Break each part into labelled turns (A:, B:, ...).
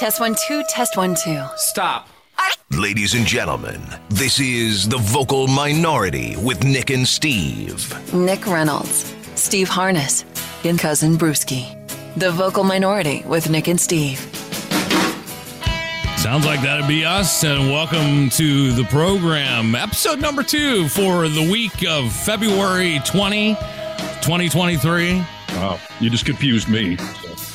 A: Test one, two, test one, two.
B: Stop.
C: Ladies and gentlemen, this is The Vocal Minority with Nick and Steve.
A: Nick Reynolds, Steve Harness, and Cousin Brewski. The Vocal Minority with Nick and Steve.
D: Sounds like that'd be us, and welcome to the program. Episode number two for the week of February 20, 2023.
E: Wow, you just confused me.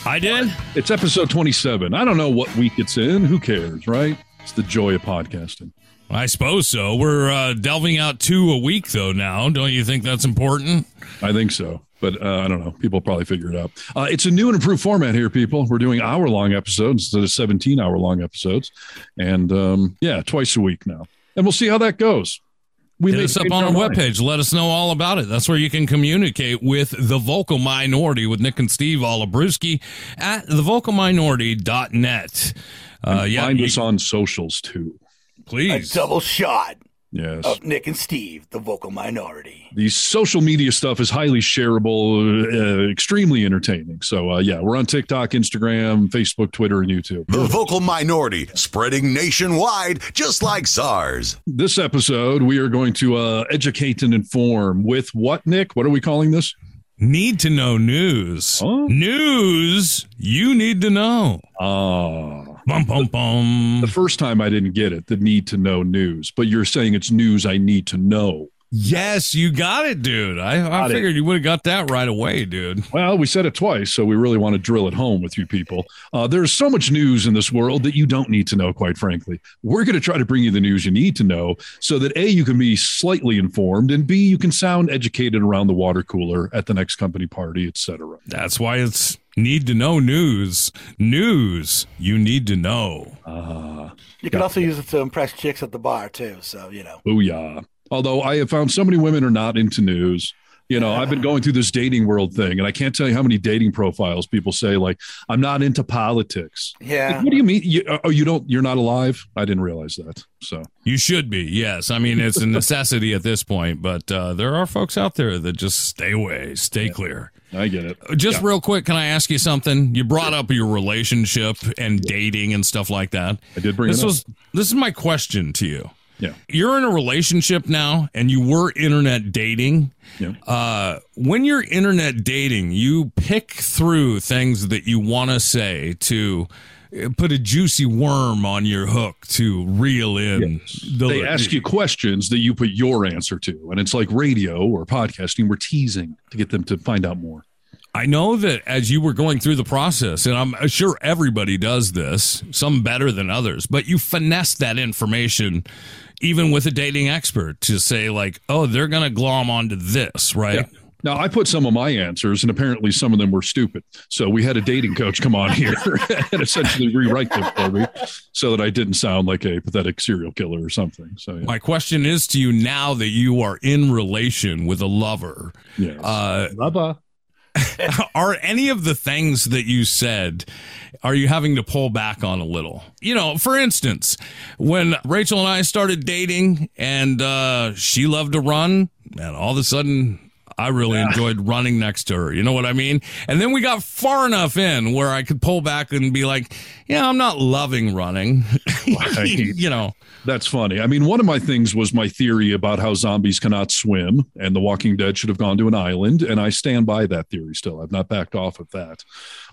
D: I did?
E: It's episode 27. I don't know what week it's in. Who cares, right? It's the joy of podcasting.
D: I suppose so. We're uh, delving out two a week, though, now. Don't you think that's important?
E: I think so. But uh, I don't know. People probably figure it out. Uh, it's a new and improved format here, people. We're doing hour long episodes instead of 17 hour long episodes. And um, yeah, twice a week now. And we'll see how that goes.
D: We Hit us up on our webpage. Let us know all about it. That's where you can communicate with the vocal minority with Nick and Steve Olabruski at thevocalminority.net.
E: Uh, yeah, find you, us on socials too.
D: Please.
F: A double shot
E: yes.
F: of Nick and Steve, the vocal minority.
E: The social media stuff is highly shareable, uh, extremely entertaining. So, uh, yeah, we're on TikTok, Instagram, Facebook, Twitter, and YouTube.
C: The vocal minority spreading nationwide, just like SARS.
E: This episode, we are going to uh, educate and inform with what, Nick? What are we calling this?
D: Need to know news. Huh? News you need to know.
E: Ah.
D: Bum, bum, bum.
E: The first time I didn't get it, the need to know news, but you're saying it's news I need to know.
D: Yes, you got it, dude. I, I figured it. you would have got that right away, dude.
E: Well, we said it twice, so we really want to drill it home with you people. Uh, there's so much news in this world that you don't need to know, quite frankly. We're going to try to bring you the news you need to know so that A, you can be slightly informed, and B, you can sound educated around the water cooler at the next company party, etc.
D: That's why it's Need to know news. News you need to know.
E: Uh,
F: you can also use it to impress chicks at the bar, too. So, you know.
E: Booyah. Although I have found so many women are not into news. You know, I've been going through this dating world thing, and I can't tell you how many dating profiles people say like, "I'm not into politics."
F: Yeah.
E: Like, what do you mean? You, oh, you don't? You're not alive? I didn't realize that. So
D: you should be. Yes, I mean it's a necessity at this point, but uh, there are folks out there that just stay away, stay yeah. clear.
E: I get it.
D: Just yeah. real quick, can I ask you something? You brought up your relationship and dating and stuff like that.
E: I did bring
D: this
E: was
D: up. this is my question to you.
E: Yeah.
D: You're in a relationship now and you were internet dating.
E: Yeah.
D: Uh, when you're internet dating, you pick through things that you want to say to put a juicy worm on your hook to reel in.
E: Yes. The, they ask you questions that you put your answer to. And it's like radio or podcasting, we're teasing to get them to find out more.
D: I know that as you were going through the process, and I'm sure everybody does this, some better than others, but you finesse that information even with a dating expert to say like, oh, they're going to glom onto this, right?
E: Yeah. Now, I put some of my answers, and apparently some of them were stupid. So we had a dating coach come on here and essentially rewrite them for me so that I didn't sound like a pathetic serial killer or something. So, yeah.
D: my question is to you now that you are in relation with a lover.
E: Yes.
D: Uh,
E: lover.
D: are any of the things that you said are you having to pull back on a little you know for instance when rachel and i started dating and uh, she loved to run and all of a sudden I really yeah. enjoyed running next to her. You know what I mean? And then we got far enough in where I could pull back and be like, yeah, I'm not loving running. you know,
E: that's funny. I mean, one of my things was my theory about how zombies cannot swim and the Walking Dead should have gone to an island. And I stand by that theory still. I've not backed off of that.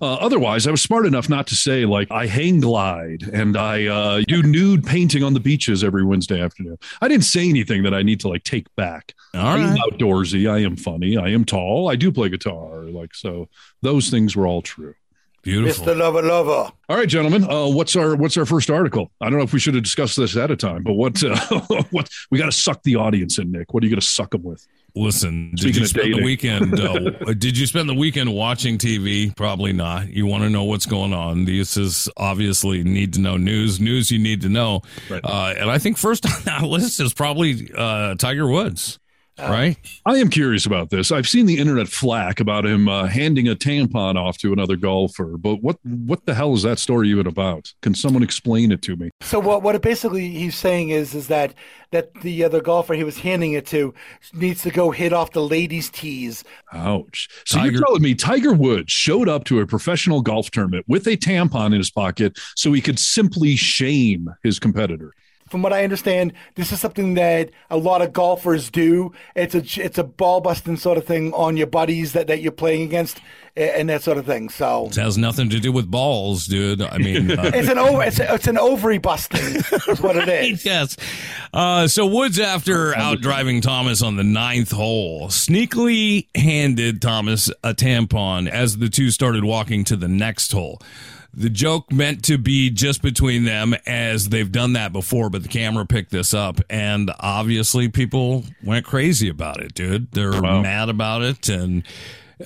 E: Uh, otherwise, I was smart enough not to say, like, I hang glide and I uh, do nude painting on the beaches every Wednesday afternoon. I didn't say anything that I need to, like, take back.
D: All I am
E: outdoorsy. I am funny. I am tall. I do play guitar. Like, so those things were all true.
D: Beautiful.
F: Mr. Lover Lover.
E: All right, gentlemen. Uh, what's our what's our first article? I don't know if we should have discussed this at a time, but what uh, what we got to suck the audience in, Nick. What are you going to suck them with?
D: Listen, Speaking did you spend dating. the weekend? Uh, did you spend the weekend watching TV? Probably not. You want to know what's going on. This is obviously need to know news. News you need to know. Right. Uh, and I think first on that list is probably uh, Tiger Woods. Right?
E: I am curious about this. I've seen the internet flack about him uh, handing a tampon off to another golfer, but what what the hell is that story even about? Can someone explain it to me?
F: So what what it basically he's saying is is that that the other golfer he was handing it to needs to go hit off the ladies' tees.
E: Ouch! So
D: Tiger-
E: you're telling me Tiger Woods showed up to a professional golf tournament with a tampon in his pocket so he could simply shame his competitor?
F: From what I understand, this is something that a lot of golfers do. It's a it's a ball busting sort of thing on your buddies that, that you're playing against and that sort of thing. So
D: It has nothing to do with balls, dude. I mean, uh,
F: it's an over it's, a, it's an ovary busting is what it is.
D: yes. Uh, so Woods, after out driving Thomas on the ninth hole, sneakily handed Thomas a tampon as the two started walking to the next hole. The joke meant to be just between them as they've done that before, but the camera picked this up and obviously people went crazy about it, dude. They're
E: Wow.
D: mad about it and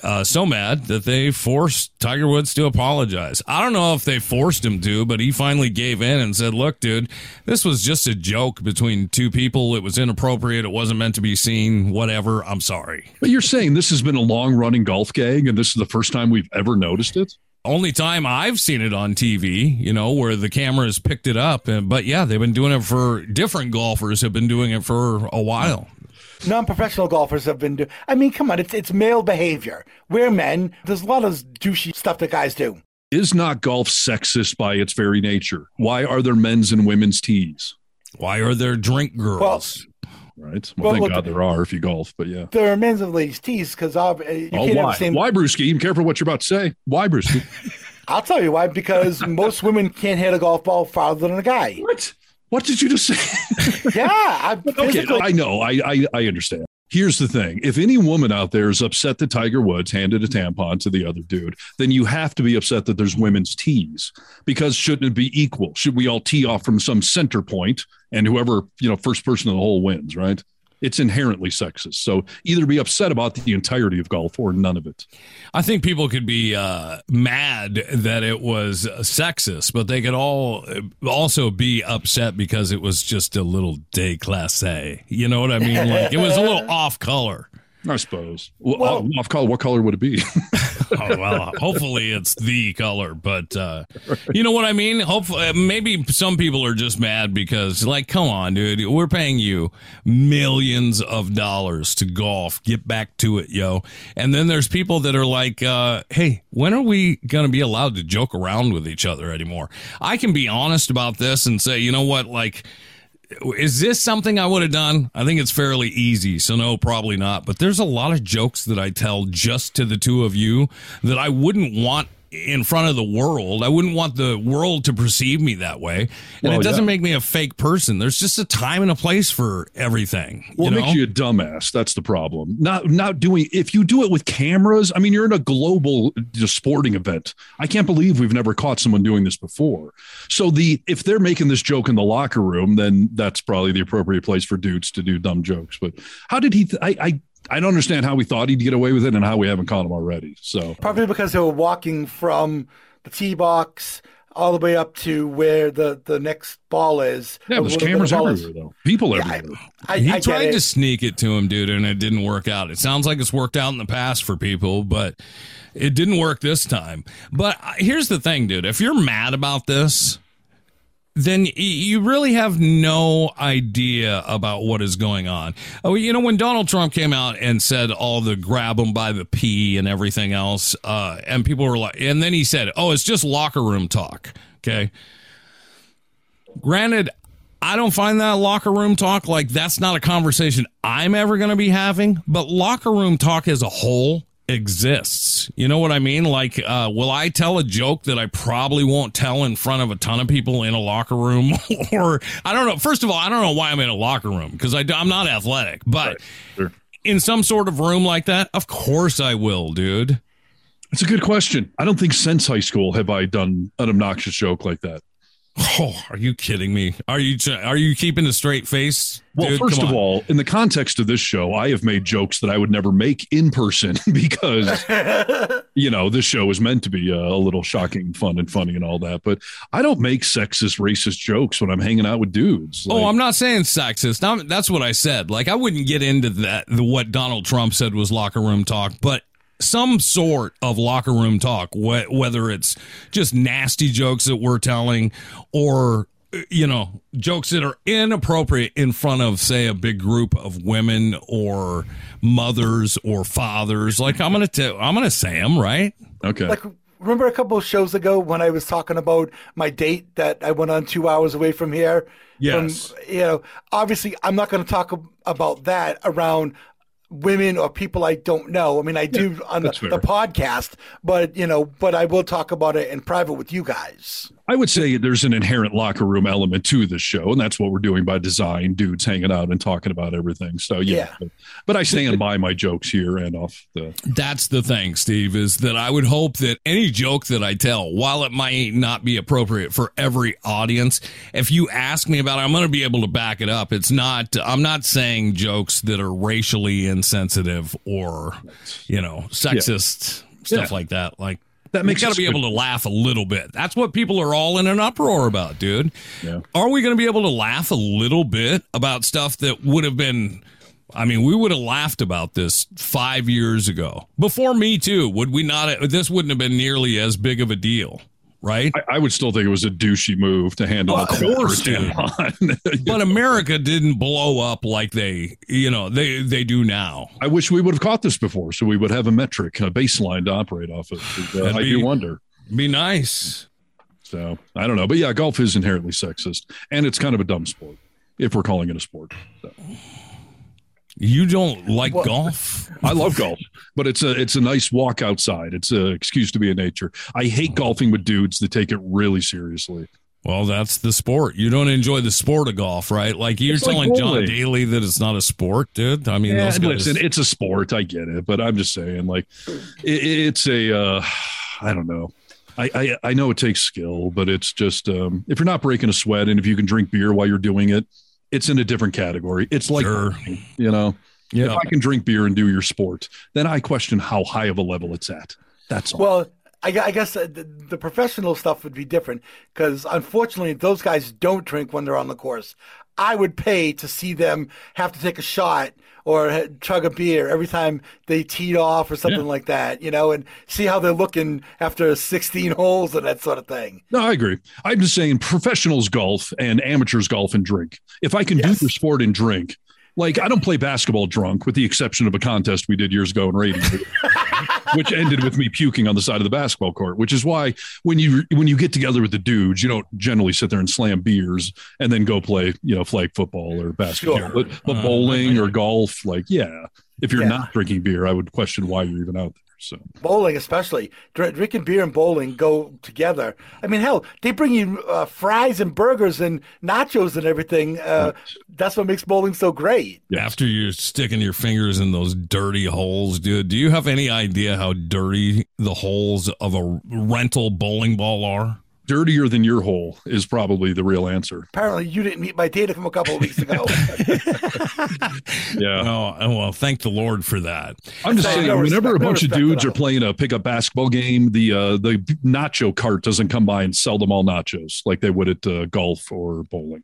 D: uh, so mad that they forced Tiger Woods to apologize. I don't know if they forced him to, but he finally gave in and said, Look, dude, this was just a joke between two people. It was inappropriate. It wasn't meant to be seen. Whatever. I'm sorry.
E: But you're saying this has been a long running golf gag, and this is the first time we've ever noticed it?
D: Only time I've seen it on TV, you know, where the cameras picked it up. And, but yeah, they've been doing it for different golfers have been doing it for a while.
F: Non-professional golfers have been doing. I mean, come on, it's it's male behavior. We're men. There's a lot of douchey stuff that guys do.
E: Is not golf sexist by its very nature? Why are there men's and women's tees?
D: Why are there drink girls?
E: Right.
F: Well,
E: thank
F: look-
E: God there are if you golf, but yeah.
F: There are men's and ladies' tees because uh, you
E: Oh,
F: can't have
E: why?
F: the same.
E: Why, Brewski? Be careful what you're about to say. Why, Brewski?
F: I'll tell you why. Because most women can't hit a golf ball farther than a guy.
E: what? What did you just say?
F: Yeah, I
E: okay, I know. I, I I understand. Here's the thing: if any woman out there is upset that Tiger Woods handed a tampon to the other dude, then you have to be upset that there's women's tees. Because shouldn't it be equal? Should we all tee off from some center point, and whoever you know first person in the hole wins? Right? It's inherently sexist. So either be upset about the entirety of golf or none of it.
D: I think people could be uh, mad that it was sexist, but they could all also be upset because it was just a little déclassé. You know what I mean? Like it was a little off color.
E: I suppose. Well,
F: Well-
E: off, off color. What color would it be?
D: Oh well, hopefully it's the color, but uh, you know what I mean. Hopefully, maybe some people are just mad because, like, come on, dude, we're paying you millions of dollars to golf. Get back to it, yo. And then there's people that are like, uh, hey, when are we gonna be allowed to joke around with each other anymore? I can be honest about this and say, you know what, like. Is this something I would have done? I think it's fairly easy, so no, probably not. But there's a lot of jokes that I tell just to the two of you that I wouldn't want in front of the world. I wouldn't want the world to perceive me that way. And
E: Well,
D: it doesn't
E: yeah.
D: make me a fake person. There's just a time and a place for everything.
E: Well,
D: you
E: it
D: know?
E: makes you a dumbass. That's the problem. Not not doing. If you do it with cameras, I mean, you're in a global just sporting event. I can't believe we've never caught someone doing this before. So the if they're making this joke in the locker room, then that's probably the appropriate place for dudes to do dumb jokes. But how did he? Th- I I I don't understand how we thought he'd get away with it and how we haven't caught him already. So
F: Probably because they were walking from the tee box all the way up to where the, the next ball is.
E: yeah, there's
F: where the
E: cameras
F: ball is.
E: everywhere though. People
F: Yeah,
E: everywhere.
F: I,
D: he
F: I
D: tried to sneak it to him, dude, and it didn't work out. It sounds like it's worked out in the past for people, but it didn't work this time. But uh, here's the thing, dude. If you're mad about this, then you really have no idea about what is going on. Oh, you know, when Donald Trump came out and said all the grab him by the pee and everything else, uh, and people were like, and then he said, oh, it's just locker room talk. Okay. Granted, I don't find that locker room talk like that's not a conversation I'm ever going to be having, but locker room talk as a whole exists. You know what I mean? Like, uh, will I tell a joke that I probably won't tell in front of a ton of people in a locker room? or, I don't know. First of all, I don't know why I'm in a locker room because I'm not athletic, but
E: Sure.
D: in some sort of room like that, of course I will, dude.
E: It's a good question. I don't think since high school have I done an obnoxious joke like that.
D: Oh, are you kidding me? Are you are you keeping a straight face?
E: Well,
D: dude?
E: first of all, in the context of this show, I have made jokes that I would never make in person because, you know, this show is meant to be uh, a little shocking, fun, and funny and all that. But I don't make sexist, racist jokes when I'm hanging out with dudes.
D: Oh, I'm not saying sexist. i that's what I said. Like I wouldn't get into that. The, what Donald Trump said was locker room talk, but some sort of locker room talk, wh- whether it's just nasty jokes that we're telling or you know jokes that are inappropriate in front of say a big group of women or mothers or fathers like i'm gonna tell i'm gonna say them right
E: okay.
F: Like, remember a couple of shows ago when I was talking about my date that I went on two hours away from here?
D: Yes.
F: From, you know, obviously, I'm not going to talk about that around women or people I don't know. I mean, I do on the, the podcast, but, you know, but I will talk about it in private with you guys.
E: I would say there's an inherent locker room element to this show, and that's what we're doing by design. Dudes hanging out and talking about everything. So yeah,
F: Yeah.
E: But, but I stand by my jokes here and off the.
D: That's the thing, Steve, is that I would hope that any joke that I tell, while it might not be appropriate for every audience, if you ask me about it, I'm going to be able to back it up. It's not, I'm not saying jokes that are racially insensitive or, you know, sexist, stuff
E: Yeah.
D: like that. Like,
E: That makes you
D: got to be able to laugh a little bit. That's what people are all in an uproar about, dude.
E: Yeah.
D: Are we going to be able to laugh a little bit about stuff that would have been? I mean, we would have laughed about this five years ago before Me Too. Would we not? This wouldn't have been nearly as big of a deal, right?
E: I, I would still think it was a douchey move to handle.
D: Of
E: it
D: course, dude. But America didn't blow up like they, you know, they they do now.
E: I wish we would have caught this before, so we would have a metric, a baseline to operate off of. Uh, I
D: be-
E: do wonder.
D: Be nice.
E: So I don't know, but yeah, golf is inherently sexist, and it's kind of a dumb sport if we're calling it a sport. So,
D: You don't like golf?
E: I love golf, but it's a it's a nice walk outside. It's an excuse to be in nature. I hate golfing with dudes that take it really seriously.
D: Well, that's the sport. You don't enjoy the sport of golf, right? Like you're
E: It's like
D: telling John. Daly that it's not a sport, dude. I mean,
E: Yeah,
D: guys,
E: listen, it's a sport. I get it, but I'm just saying, like, it, it's a, uh, I don't know. I, I I know it takes skill, but it's just um, if you're not breaking a sweat and if you can drink beer while you're doing it, it's in a different category. It's like,
D: Sure.
E: you know,
D: yeah. if.
E: I can drink beer and do your sport, then I question how high of a level it's at. That's all.
F: Well, I, I guess uh, the, the professional stuff would be different because unfortunately, those guys don't drink when they're on the course. I would pay to see them have to take a shot or chug a beer every time they teed off or something
E: Yeah.
F: like that, you know, and see how they're looking after 16 holes and that sort of thing.
E: No, I agree. I'm just saying professionals golf and amateurs golf and drink. If I can
F: Yes.
E: do the sport and drink, like I don't play basketball drunk, with the exception of a contest we did years ago in radio, which ended with me puking on the side of the basketball court. Which is why when you when you get together with the dudes, you don't generally sit there and slam beers and then go play you know flag football or basketball,
F: Sure.
E: but, but
D: Uh,
E: bowling or golf, like yeah. If you're
F: Yeah.
E: not drinking beer, I would question why you're even out there. So
F: Bowling, especially drinking beer and bowling go together. I mean, hell, they bring you uh, fries and burgers and nachos and everything. Uh, that's what makes bowling so great.
D: After you're sticking your fingers in those dirty holes, dude, do you have any idea how dirty the holes of a rental bowling ball are?
E: Dirtier than your hole is probably the real answer.
F: Apparently, you didn't meet my data from a couple of weeks ago.
E: Yeah.
D: Oh, well, thank the Lord for that.
E: I'm just
F: No,
E: saying,
F: no
E: whenever a
F: respect- no
E: bunch of dudes are playing a pickup basketball game, the uh, the nacho cart doesn't come by and sell them all nachos like they would at uh, golf or bowling.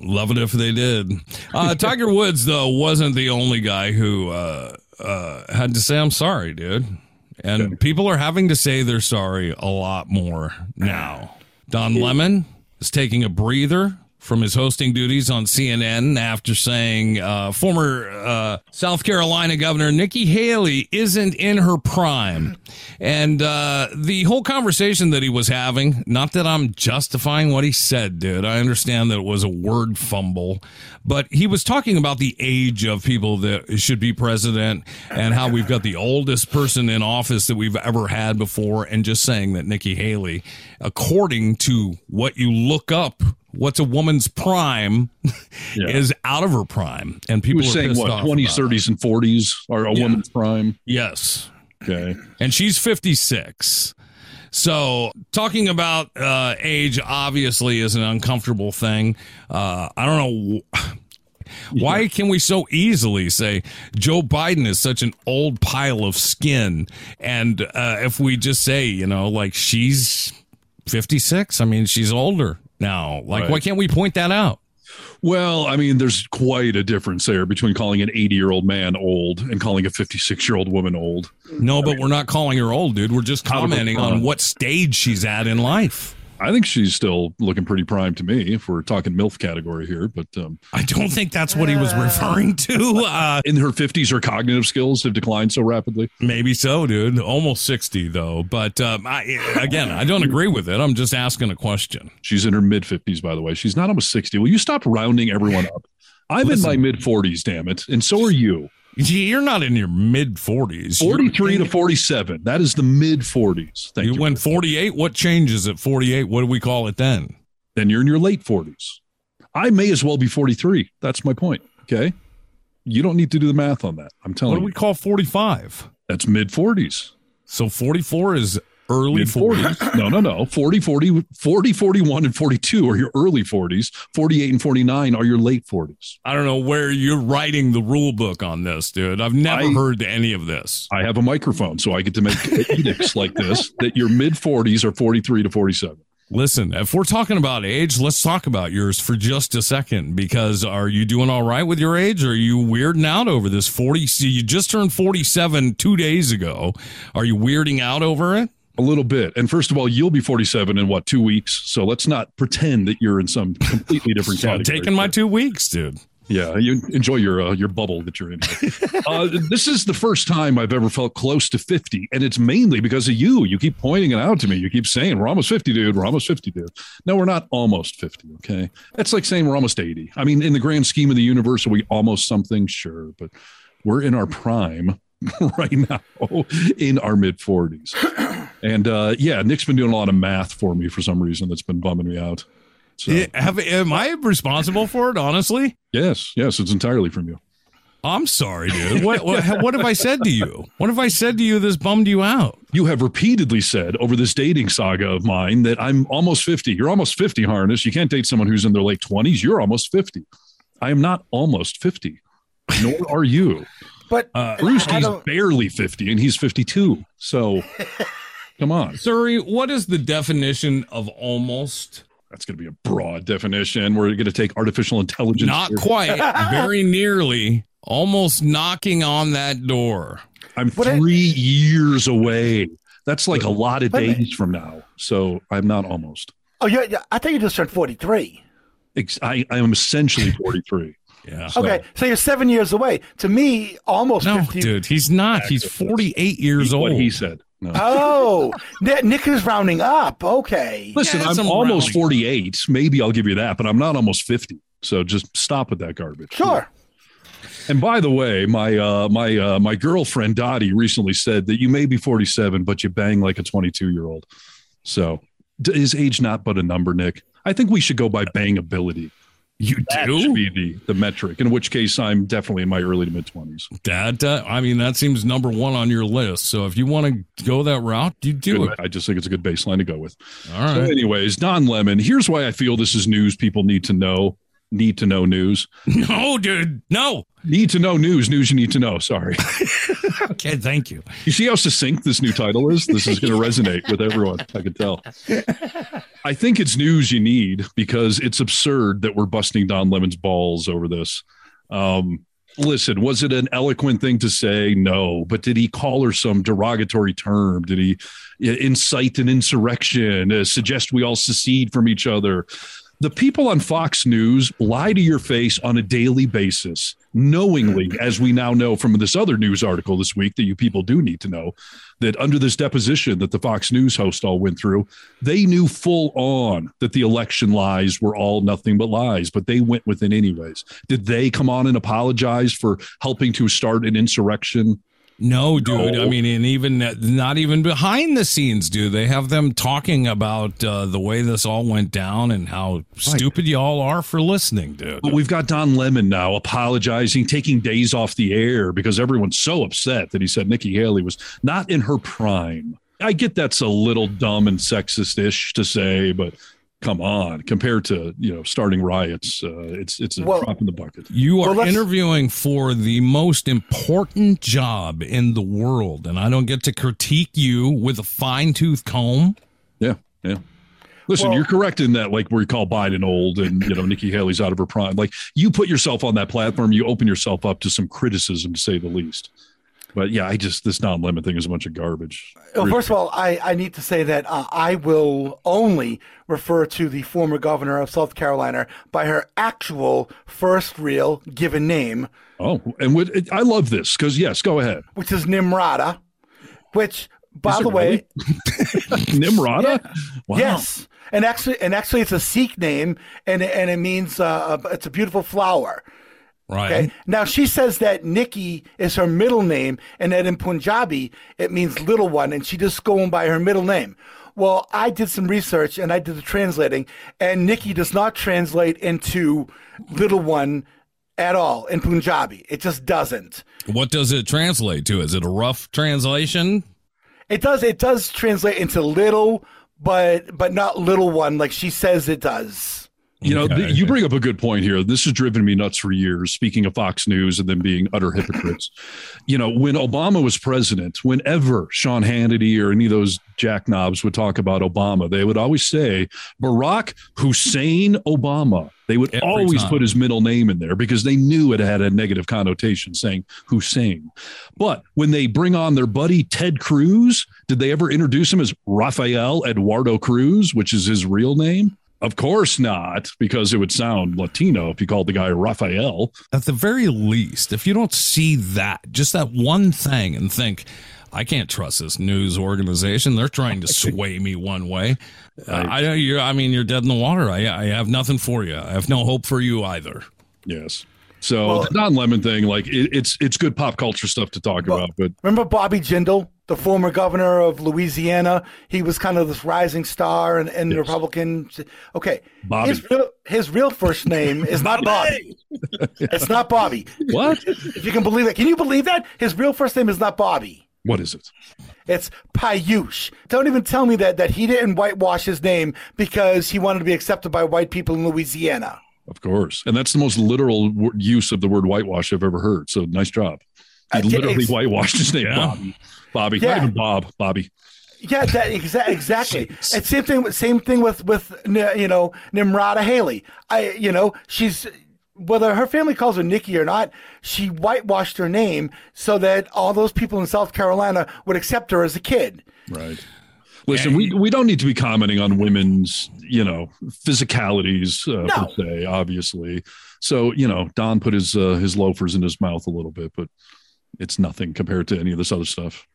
D: Love it if they did. Uh, Tiger Woods, though, wasn't the only guy who uh, uh, had to say, I'm sorry, dude. And people are having to say they're sorry a lot more now. Don Lemon is taking a breather from his hosting duties on CNN after saying uh, former uh, South Carolina Governor Nikki Haley isn't in her prime. And uh, the whole conversation that he was having, not that I'm justifying what he said, dude. I understand that it was a word fumble, but he was talking about the age of people that should be president and how we've got the oldest person in office that we've ever had before, and just saying that Nikki Haley, according to what you look up, what's a woman's prime
E: Yeah.
D: is out of her prime. And people are
E: saying what
D: off
E: 20s, 30s, and 40s are a
D: Yeah.
E: woman's prime.
D: Yes.
E: Okay.
D: And she's 56. So, talking about uh, age obviously is an uncomfortable thing. Uh, I don't know. Why can we so easily say Joe Biden is such an old pile of skin? And uh, if we just say, you know, like she's 56, I mean, she's older now. Like,
E: Right.
D: why can't we point that out?
E: Well, I mean, there's quite a difference there between calling an 80 year old man old and calling a 56 year old woman old.
D: No, but we're not calling her old, dude. We're just
E: Out of her
D: commenting on what stage she's at in life.
E: I think she's still looking pretty prime to me if we're talking MILF category here. But um,
D: I don't think that's what he was referring to. Uh,
E: in her 50s, her cognitive skills have declined so rapidly.
D: maybe so, dude. Almost 60, though. But um, I, again, I don't agree with it. I'm just asking a question.
E: She's in her mid 50s, by the way. She's not almost 60. Will you stop rounding everyone up? I'm
D: Listen.
E: in my mid 40s, damn it. And so are you.
D: You're not in your mid 40s.
E: 43 to 47. That is the mid 40s. Thank you.
D: You went 48. What changes at 48? What do we call it then?
E: then you're in your late 40s. I may as well be 43. That's my point. Okay. You don't need to do the math on that. I'm telling.
D: What
E: telling
D: do we
E: you.
D: call 45?
E: That's mid 40s.
D: So 44 is early
E: Mid
D: 40s.
E: 40s. no, no, no. 40, 40, 40, 41, and 42 are your early 40s. 48 and 49 are your late 40s.
D: I don't know where you're writing the rule book on this, dude. I've never
E: I-
D: heard any of this.
E: I have a microphone, so I get to make edicts like this that your mid 40s are 43 to 47.
D: Listen, if we're talking about age, let's talk about yours for just a second. Because are you doing all right with your age? Or are you weirding out over this 40? See, you just turned 47 two days ago. Are you weirding out over it?
E: A little bit. And first of all, you'll be 47 in what, two weeks? So let's not pretend that you're in some completely different
D: So I'm taking my two weeks, dude.
E: Yeah, you enjoy your uh, your bubble that you're in. uh, this is the first time I've ever felt close to 50, and it's mainly because of you. You keep pointing it out to me. You keep saying we're almost 50, dude. We're almost 50, dude. No, we're not almost 50. Okay, that's like saying we're almost 80. I mean, in the grand scheme of the universe, are we almost something? Sure, but we're in our prime right now, in our mid 40s. And uh, yeah, Nick's been doing a lot of math for me for some reason. That's been bumming me out. So,
D: have, am I responsible for it, honestly?
E: yes, yes, it's entirely from you.
D: I'm sorry, dude. What, what, what have I said to you? What have I said to you that's bummed you out?
E: you have repeatedly said over this dating saga of mine that I'm almost 50. You're almost 50, Harness. You can't date someone who's in their late 20s. You're almost 50. I am not almost 50, nor are you.
F: But
D: Uh,
F: I
E: Brewski's barely 50 and he's 52. So come on.
D: Siri, what is the definition of almost?
E: That's going to be a broad definition. We're going to take artificial intelligence.
D: Not
E: here.
D: quite, very nearly, almost knocking on that door.
E: I'm
F: What I-
E: three years away. That's like a lot of
F: Wait minute.
E: days from now. So I'm not almost.
F: oh, yeah, yeah, I think you just turned 43.
E: I, I am essentially 43.
D: Yeah.
F: Okay, so you're seven years away. To me, almost
D: No,
F: 50.
D: dude, he's not. He's 48 years
E: what
D: old.
E: he said. No.
F: Oh, Nick Nick is rounding up. Okay.
E: Listen,
D: Yeah,
E: I'm almost
D: rounding.
E: 48. Maybe I'll give you that, but I'm not almost 50. So just stop with that garbage.
F: Sure.
E: And by the way, my uh, my uh, my girlfriend Dottie recently said that you may be 47, but you bang like a 22 year old. So is age not but a number, Nick? I think we should go by bangability.
D: You
E: That
D: do?
E: should be the, the metric. In which case, I'm definitely in my early to mid 20s.
D: That, uh, I mean, that seems number one on your list. So if you want to go that route, you do it.
E: I just think it's a good baseline to go with.
D: All
E: So, anyways, Don Lemon. Here's why I feel this is news people need to know. Need to know news.
D: No, dude. No.
E: Need to know news. News you need to know. Sorry.
D: Okay. Thank you.
E: You see how succinct this new title is? This is going to resonate with everyone. I can tell. I think it's news you need because it's absurd that we're busting Don Lemon's balls over this. Um, listen, was it an eloquent thing to say? No. But did he call her some derogatory term? Did he incite an insurrection, uh, suggest we all secede from each other? The people on Fox News lie to your face on a daily basis, knowingly, mm. as we now know from this other news article this week that you people do need to know, that under this deposition that the Fox News host all went through, they knew full on that the election lies were all nothing but lies, but they went with it anyways. Did they come on and apologize for helping to start an insurrection?
D: No, dude.
E: No.
D: I mean, and even not even behind the scenes, dude. They have them talking about uh, the way this all went down and how stupid y'all are for listening, dude.
E: But we've got Don Lemon now apologizing, taking days off the air because everyone's so upset that he said Nikki Haley was not in her prime. I get that's a little dumb and sexist ish to say, but come on, compared to you know starting riots, uh, it's it's a
F: Well-
E: drop in the bucket.
D: You are
F: Well,
D: interviewing for the most important job in the world, and I don't get to critique you with a fine tooth comb.
E: Yeah, yeah. Listen,
F: Well-
E: you're correct in that, like we call Biden old, and you know Nikki Haley's out of her prime. Like you put yourself on that platform, you open yourself up to some criticism, to say the least. But yeah, I just this Don Lemon thing is a bunch of garbage.
F: Well, first of all, I, I need to say that uh, I will only refer to the former governor of South Carolina by her actual first real given name,
E: Oh, and what, I love this because yes, go ahead,
F: which is Nimrata, which, by the way,
E: really? Nimrata. Wow.
F: yes, and actually, and actually, it's a Sikh name, and it- and it means uh, it's a beautiful flower.
D: Right.
F: Okay. Now she says that Nikki is her middle name, and that in Punjabi it means little one, and she just going by her middle name. Well, I did some research and I did the translating, and Nikki does not translate into little one at all in Punjabi. It just doesn't.
D: What does it translate to? Is it a rough translation?
F: It does. It does translate into little, but but not little one like she says it does.
E: You know,
D: Okay.
E: th- you bring up a good point here. This has driven me nuts for years. Speaking of Fox News and them being utter hypocrites, you know, when Obama was president, whenever Sean Hannity or any of those jackknobs would talk about Obama, they would always say Barack Hussein Obama. They would
D: Every
E: always
D: time.
E: put his middle name in there because they knew it had a negative connotation saying Hussein. But when they bring on their buddy Ted Cruz, did they ever introduce him as Rafael Eduardo Cruz, which is his real name? Of course not, because it would sound Latino if you called the guy Rafael.
D: At the very least, if you don't see that, just that one thing, and think, I can't trust this news organization. They're trying to sway me one way. Uh, I don't. You're. I mean, you're dead in the water. I. I have nothing for you. I have no hope for you either.
E: Yes. So
F: Well-
E: the Don Lemon thing, like it, it's it's good pop culture stuff to talk about, but
F: Remember Bobby Jindal, the former governor of Louisiana? He was kind of this rising star and, and
E: Yes.
F: Republican. Okay.
E: Bobby.
F: His real, his real first name is not Bobby. It's not Bobby.
E: what?
F: If you can believe it. Can you believe that? His real first name is not Bobby.
E: What is it?
F: It's Piyush. Don't even tell me that that he didn't whitewash his name because he wanted to be accepted by white people in Louisiana.
E: Of course, and that's the most literal use of the word whitewash I've ever heard. So nice job. He
F: Uh,
E: literally
F: ex-
E: whitewashed his name,
D: Yeah.
E: Bobby. Bobby,
F: Yeah.
E: not even Bob. Bobby.
F: Yeah, that exa- exactly. and same thing. with Same thing with with you know Nimrata Haley. I you know she's whether her family calls her Nikki or not, she whitewashed her name so that all those people in South Carolina would accept her as a kid.
E: Right. Listen, we, we don't need to be commenting on women's, you know, physicalities uh,
F: No.
E: per se, obviously. So, you know, Don put his uh, his loafers in his mouth a little bit, but it's nothing compared to any of this other stuff.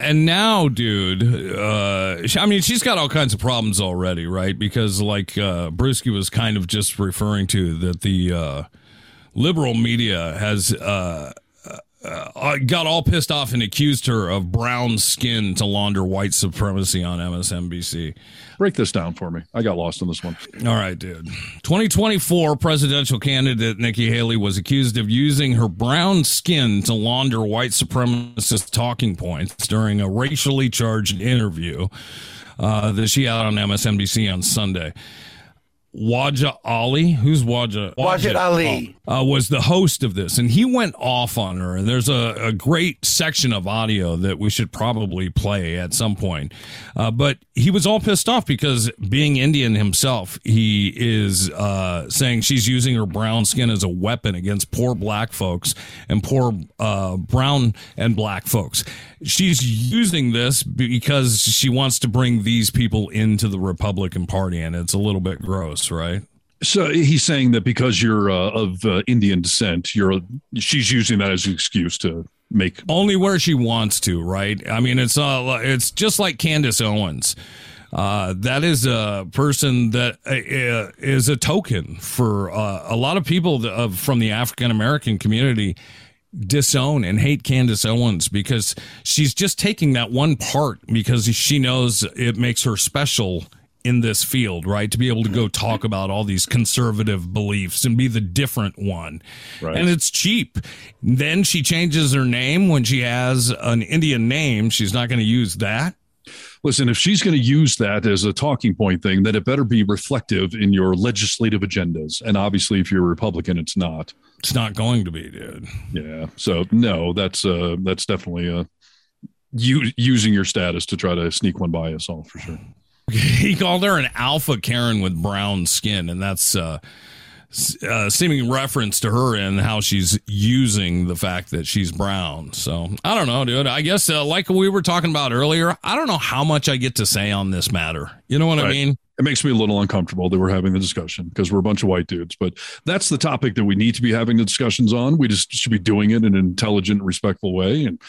D: And now, dude, uh, I mean, she's got all kinds of problems already, right? Because, like, uh, Brewski was kind of just referring to that the uh, liberal media has uh, uh, got all pissed off and accused her of brown skin to launder white supremacy on MSNBC.
E: Break this down for me. I got lost on this one.
D: All right, dude. 2024 presidential candidate Nikki Haley was accused of using her brown skin to launder white supremacist talking points during a racially charged interview uh, that she had on MSNBC on Sunday. Waja Ali, who's Waja?
F: Wajid Ali.
D: uh, was the host of this, and he went off on her. And there's a, a great section of audio that we should probably play at some point. Uh, but he was all pissed off because, being Indian himself, he is uh, saying she's using her brown skin as a weapon against poor black folks and poor uh, brown and black folks. She's using this because she wants to bring these people into the Republican Party, and it's a little bit gross, right?
E: So he's saying that because you're uh, of uh, Indian descent, you're she's using that as an excuse to make
D: only where she wants to, right? I mean, it's uh, it's just like Candace Owens. Uh, that is a person that uh, is a token for uh, a lot of people that, uh, from the African American community disown and hate Candace Owens because she's just taking that one part because she knows it makes her special in this field, right? To be able to go talk about all these conservative beliefs and be the different one.
E: Right.
D: And it's cheap. Then she changes her name when she has an Indian name. She's not going to use that.
E: Listen, if she's going to use that as a talking point thing, then it better be reflective in your legislative agendas. And obviously, if you're a Republican, it's not.
D: It's not going to be, dude.
E: Yeah. So no, that's uh that's definitely uh you using your status to try to sneak one by us all for sure.
D: He called her an alpha Karen with brown skin, and that's uh, uh, seeming reference to her and how she's using the fact that she's brown. So I don't know, dude. I guess uh, like we were talking about earlier, I don't know how much I get to say on this matter. You know what right. I mean?
E: It makes me a little uncomfortable that we're having the discussion because we're a bunch of white dudes. But that's the topic that we need to be having the discussions on. We just should be doing it in an intelligent, respectful way. And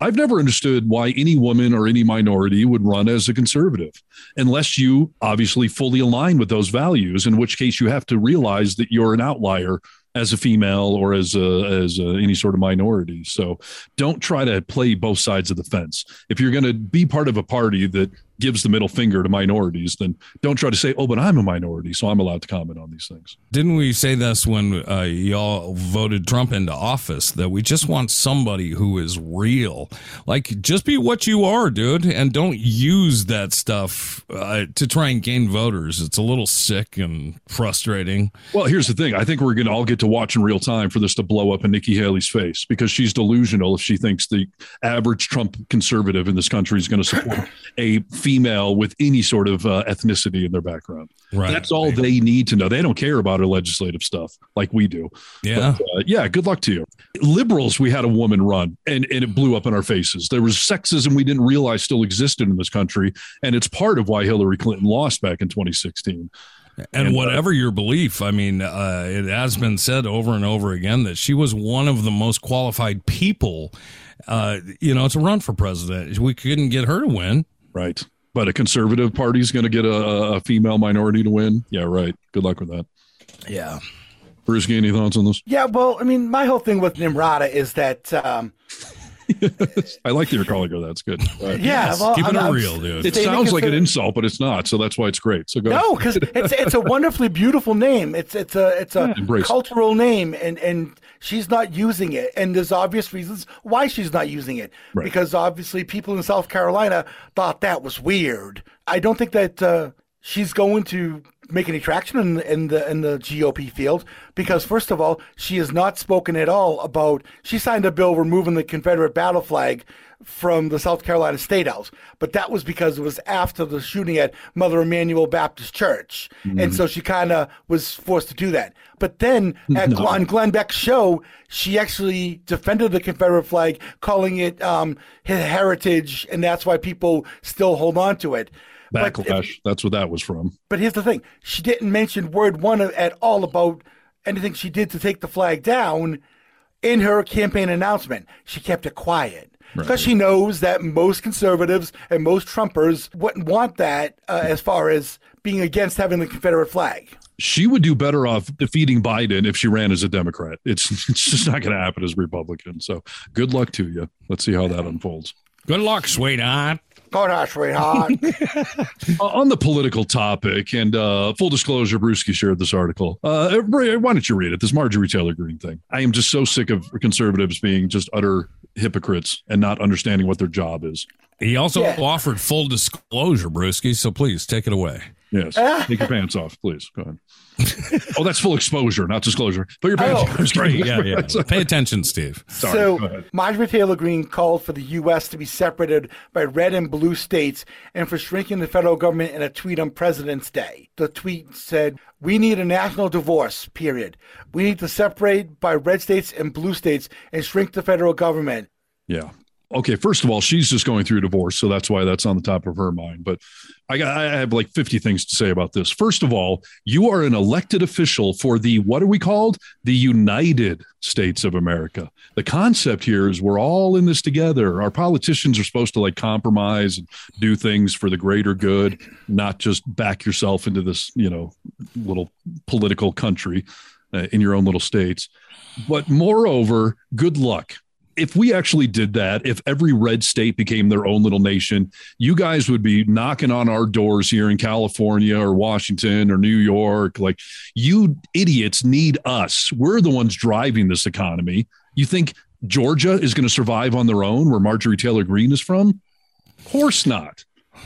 E: I've never understood why any woman or any minority would run as a conservative unless you obviously fully align with those values, in which case you have to realize that you're an outlier as a female or as a, as a, any sort of minority. So don't try to play both sides of the fence. If you're going to be part of a party that gives the middle finger to minorities, then don't try to say, "Oh, but I'm a minority, so I'm allowed to comment on these things."
D: Didn't we say this when uh, y'all voted Trump into office that we just want somebody who is real, like just be what you are, dude, and don't use that stuff uh, to try and gain voters. It's a little sick and frustrating.
E: Well, here's the thing: I think we're going to all get to watch in real time for this to blow up in Nikki Haley's face because she's delusional if she thinks the average Trump conservative in this country is going to support a female with any sort of uh, ethnicity in their background. Right. That's all they need to know. They don't care about our legislative stuff like we do.
D: Yeah. But,
E: uh, yeah. Good luck to you. Liberals, we had a woman run and, and it blew up in our faces. There was sexism we didn't realize still existed in this country. And it's part of why Hillary Clinton lost back in 2016.
D: And, and uh, whatever uh, your belief, I mean, uh, it has been said over and over again that she was one of the most qualified people, uh, you know, to run for president. We couldn't get her to win.
E: Right but a conservative party is going to get a, a, female minority to win. Yeah, right. Good luck with that.
D: Yeah.
E: Bruce, any thoughts on this?
F: Yeah, well, I mean, my whole thing with Nimrata is that. Um,
E: I like that you're calling her. That's good.
F: Right. Yeah, well,
D: keeping it real, dude.
E: It sounds like an insult, but it's not. So that's why it's great. So go.
F: No, because it's it's a wonderfully beautiful name. It's it's a it's a yeah, cultural name, and and she's not using it, and there's obvious reasons why she's not using it. Right. Because obviously, people in South Carolina thought that was weird. I don't think that uh, she's going to make any traction in, in the in the GOP field because first of all, she has not spoken at all about. She signed a bill removing the Confederate battle flag from the South Carolina State House, but that was because it was after the shooting at Mother Emanuel Baptist Church, mm-hmm. and so she kind of was forced to do that. But then at, no. on Glenn Beck's show, she actually defended the Confederate flag, calling it um, heritage, and that's why people still hold on to it.
E: Backlash. If, that's what that was from.
F: But here's the thing: she didn't mention word one at all about anything she did to take the flag down in her campaign announcement. She kept it quiet because right. she knows that most conservatives and most Trumpers wouldn't want that uh, as far as being against having the Confederate flag.
E: She would do better off defeating Biden if she ran as a Democrat. It's it's just not going to happen as Republican. So good luck to you. Let's see how that unfolds.
D: Good luck, sweetheart.
F: Good on, sweetheart.
E: uh, on the political topic, and uh, full disclosure, Brewski shared this article. Uh, why don't you read it? This Marjorie Taylor Greene thing. I am just so sick of conservatives being just utter hypocrites and not understanding what their job is.
D: He also yeah. offered full disclosure, Brewski. So please take it away.
E: Yes. Take your pants off, please. Go ahead. oh, that's full exposure, not disclosure. Put your pants oh,
D: on. Great. Yeah, yeah. Pay attention, Steve.
F: Sorry. So, Marjorie Taylor Greene called for the U.S. to be separated by red and blue states and for shrinking the federal government in a tweet on President's Day. The tweet said, We need a national divorce, period. We need to separate by red states and blue states and shrink the federal government.
E: Yeah okay, first of all, she's just going through a divorce, so that's why that's on the top of her mind. But I got I have like 50 things to say about this. First of all, you are an elected official for the what are we called? The United States of America. The concept here is we're all in this together. Our politicians are supposed to like compromise and do things for the greater good, not just back yourself into this, you know, little political country uh, in your own little states. But moreover, good luck if we actually did that, if every red state became their own little nation, you guys would be knocking on our doors here in California or Washington or New York. Like, you idiots need us. We're the ones driving this economy. You think Georgia is going to survive on their own where Marjorie Taylor Greene is from? Of course not.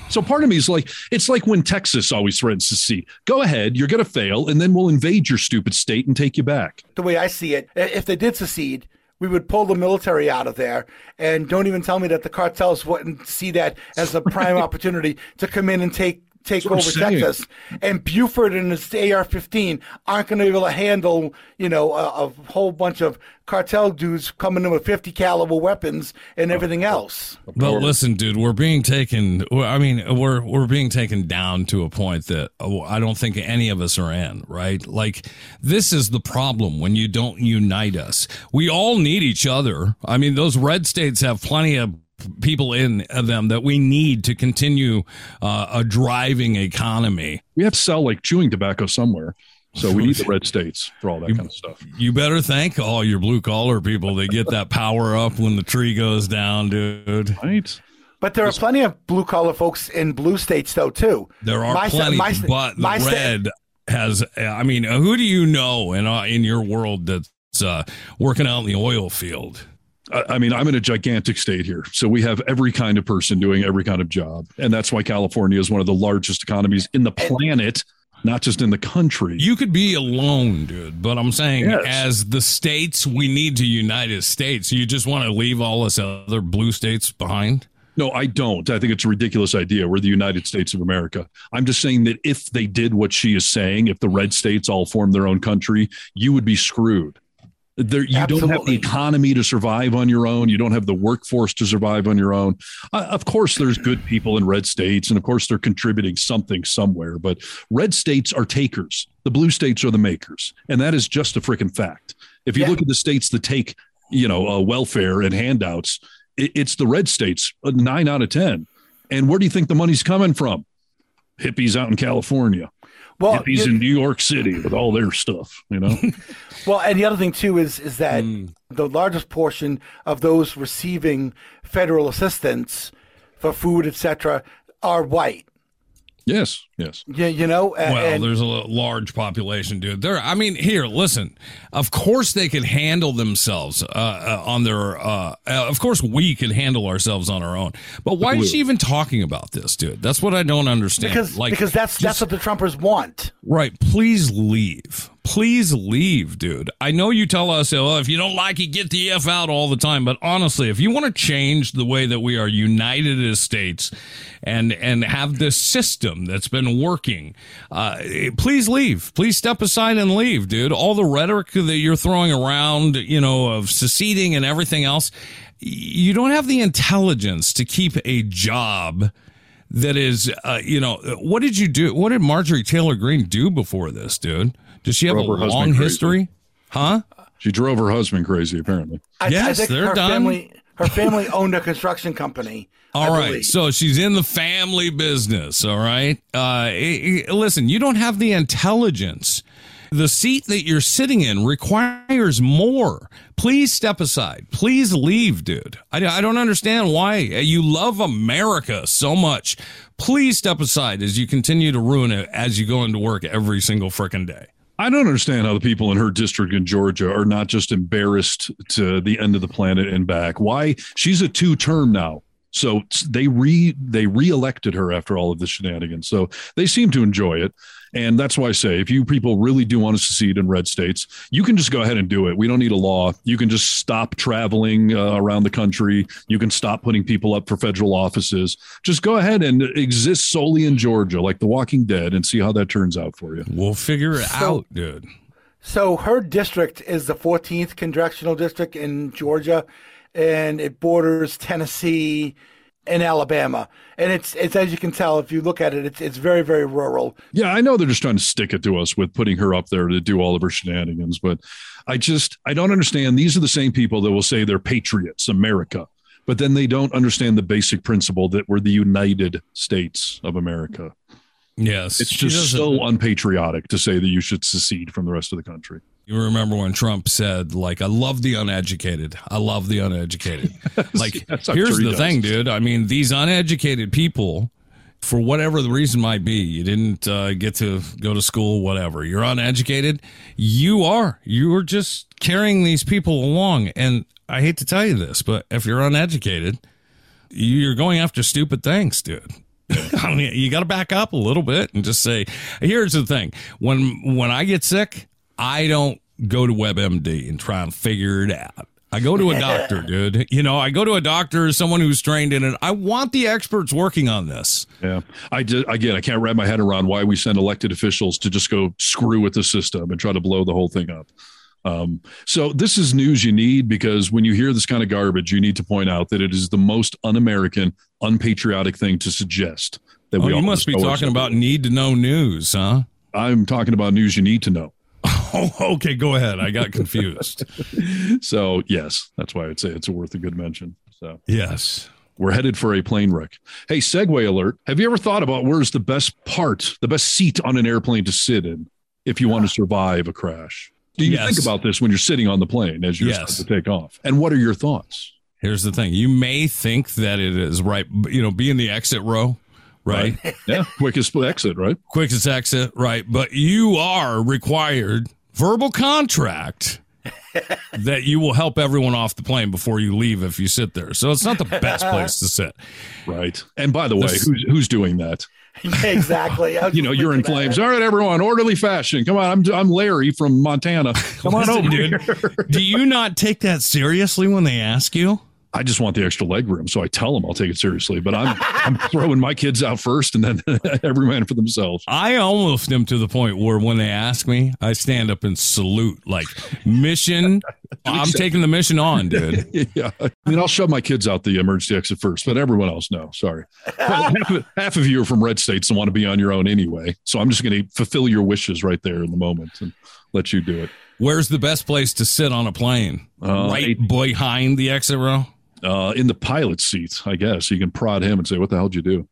E: So part of me is like, it's like when Texas always threatens to secede. Go ahead, you're going to fail, and then we'll invade your stupid state and take you back.
F: The way I see it, if they did secede, we would pull the military out of there. And don't even tell me that the cartels wouldn't see that as a prime opportunity to come in and take take over Texas. And Buford and his AR-15 aren't going to be able to handle, you know, a, a, whole bunch of cartel dudes coming in with 50 caliber weapons and everything else.
D: But listen, dude, we're being taken. I mean, we're we're being taken down to a point that uh, I don't think any of us are in. Right? Like this is the problem when you don't unite us. We all need each other. I mean, those red states have plenty of people in them that we need to continue uh, a driving economy.
E: We have to sell like chewing tobacco somewhere. So we need the red states for all that
D: you,
E: kind of stuff.
D: You better thank all your blue collar people They get that power up when the tree goes down, dude.
E: Right.
F: But there are plenty of blue collar folks in blue states, though, too.
D: There are my, plenty, my, but the red has. I mean, who do you know in uh, in your world that's uh, working out in the oil field?
E: I mean, I'm in a gigantic state here. So we have every kind of person doing every kind of job. And that's why California is one of the largest economies in the planet, not just in the country.
D: You could be alone, dude. But I'm saying, yes. as the states, we need to unite as states. You just want to leave all us other blue states behind?
E: No, I don't. I think it's a ridiculous idea. We're the United States of America. I'm just saying that if they did what she is saying, if the red states all formed their own country, you would be screwed. There, you Absolutely. don't have the economy to survive on your own. You don't have the workforce to survive on your own. Uh, of course, there's good people in red states, and of course, they're contributing something somewhere. But red states are takers. The blue states are the makers, and that is just a freaking fact. If you yeah. look at the states that take, you know, uh, welfare and handouts, it, it's the red states, uh, nine out of ten. And where do you think the money's coming from? Hippies out in California well, hippies in New York City with all their stuff, you know.
F: well, and the other thing too is is that mm. the largest portion of those receiving federal assistance for food, etc., are white.
E: Yes, yes.
F: Yeah, you know.
D: well, there's a large population, dude. There. I mean, here, listen. Of course, they can handle themselves uh, uh, on their. Uh, uh of course, we can handle ourselves on our own. But why is she even talking about this, dude? That's what I don't understand.
F: Because,
D: like,
F: because that's just, that's what the Trumpers want.
D: Right. Please leave please leave, dude. I know you tell us, oh, if you don't like it, get the F out all the time. But honestly, if you want to change the way that we are united as states and, and have this system that's been working, uh, please leave. Please step aside and leave, dude. All the rhetoric that you're throwing around, you know, of seceding and everything else, you don't have the intelligence to keep a job that is, uh, you know, what did you do? What did Marjorie Taylor Greene do before this, dude? Does she have a long history? Huh?
E: She drove her husband crazy, apparently.
F: I,
D: yes,
F: I
D: they're
F: her
D: done.
F: Family, her family owned a construction company.
D: All right, so she's in the family business. All right, uh, listen, you don't have the intelligence. The seat that you're sitting in requires more. Please step aside. Please leave, dude. I, I don't understand why you love America so much. Please step aside as you continue to ruin it as you go into work every single freaking day.
E: I don't understand how the people in her district in Georgia are not just embarrassed to the end of the planet and back. Why? She's a two term now. So they re they reelected her after all of the shenanigans. So they seem to enjoy it. And that's why I say if you people really do want to secede in red states, you can just go ahead and do it. We don't need a law. You can just stop traveling uh, around the country. You can stop putting people up for federal offices. Just go ahead and exist solely in Georgia, like The Walking Dead, and see how that turns out for you.
D: We'll figure it so, out, dude.
F: So her district is the 14th congressional district in Georgia, and it borders Tennessee and Alabama. And it's it's as you can tell if you look at it, it's it's very very rural.
E: Yeah, I know they're just trying to stick it to us with putting her up there to do all of her shenanigans, but I just I don't understand. These are the same people that will say they're patriots, America, but then they don't understand the basic principle that we're the United States of America.
D: Yes,
E: it's just so unpatriotic to say that you should secede from the rest of the country.
D: You remember when Trump said, like, I love the uneducated. I love the uneducated. like, here's the thing, dude. I mean, these uneducated people, for whatever the reason might be, you didn't uh, get to go to school, whatever. You're uneducated. You are. You are just carrying these people along. And I hate to tell you this, but if you're uneducated, you're going after stupid things, dude I mean, you got to back up a little bit and just say, here's the thing. When, when I get sick, I don't go to WebMD and try and figure it out. I go to a doctor, dude. You know, I go to a doctor, someone who's trained in it. I want the experts working on this.
E: Yeah. I did again, I can't wrap my head around why we send elected officials to just go screw with the system and try to blow the whole thing up. Um, so this is news you need because when you hear this kind of garbage, you need to point out that it is the most un-American, unpatriotic thing to suggest that
D: Oh,
E: we.
D: you must be talking about need to know news, huh?
E: I'm talking about news you need to know.
D: Oh, okay. Go ahead. I got confused.
E: So yes, that's why I'd say it's worth a good mention. So
D: yes.
E: we're headed for a plane wreck. Hey, segue alert. Have you ever thought about where's the best part, the best seat on an airplane to sit in if you want to survive a crash? Do you
D: Yes.
E: think about this when you're sitting on the plane as you're
D: Yes.
E: to take off? And what are your thoughts?
D: Here's the thing. You may think that it is right, you know, be in the exit row, right?
E: Yeah, quickest exit, right?
D: Quickest exit, right? But you are required verbal contract that you will help everyone off the plane before you leave if you sit there. So it's not the best place to sit.
E: Right. And by the way,
D: This-
E: who's who's doing that?
F: Yeah, exactly.
E: You know, you're in flames. All right, everyone, orderly fashion. Come on, I'm I'm Larry from Montana. Come on
D: Listen,
E: over
D: dude, do you not take that seriously when they ask you?
E: I just want the extra leg room, so I tell them I'll take it seriously. But I'm I'm throwing my kids out first, and then every man for themselves.
D: I almost am to the point where when they ask me, I stand up and salute, like mission. I'm taking the mission on, dude.
E: yeah, I mean, I'll shove my kids out the emergency exit first, but everyone else, no. Sorry, half, of, half of you are from red states and want to be on your own anyway. So I'm just going to fulfill your wishes right there in the moment and let you do it.
D: Where's the best place to sit on a plane?
E: Uh,
D: right
E: eight-
D: behind the exit row.
E: Uh, in the pilot's seat, I guess. You can prod him and say, What the hell did you do?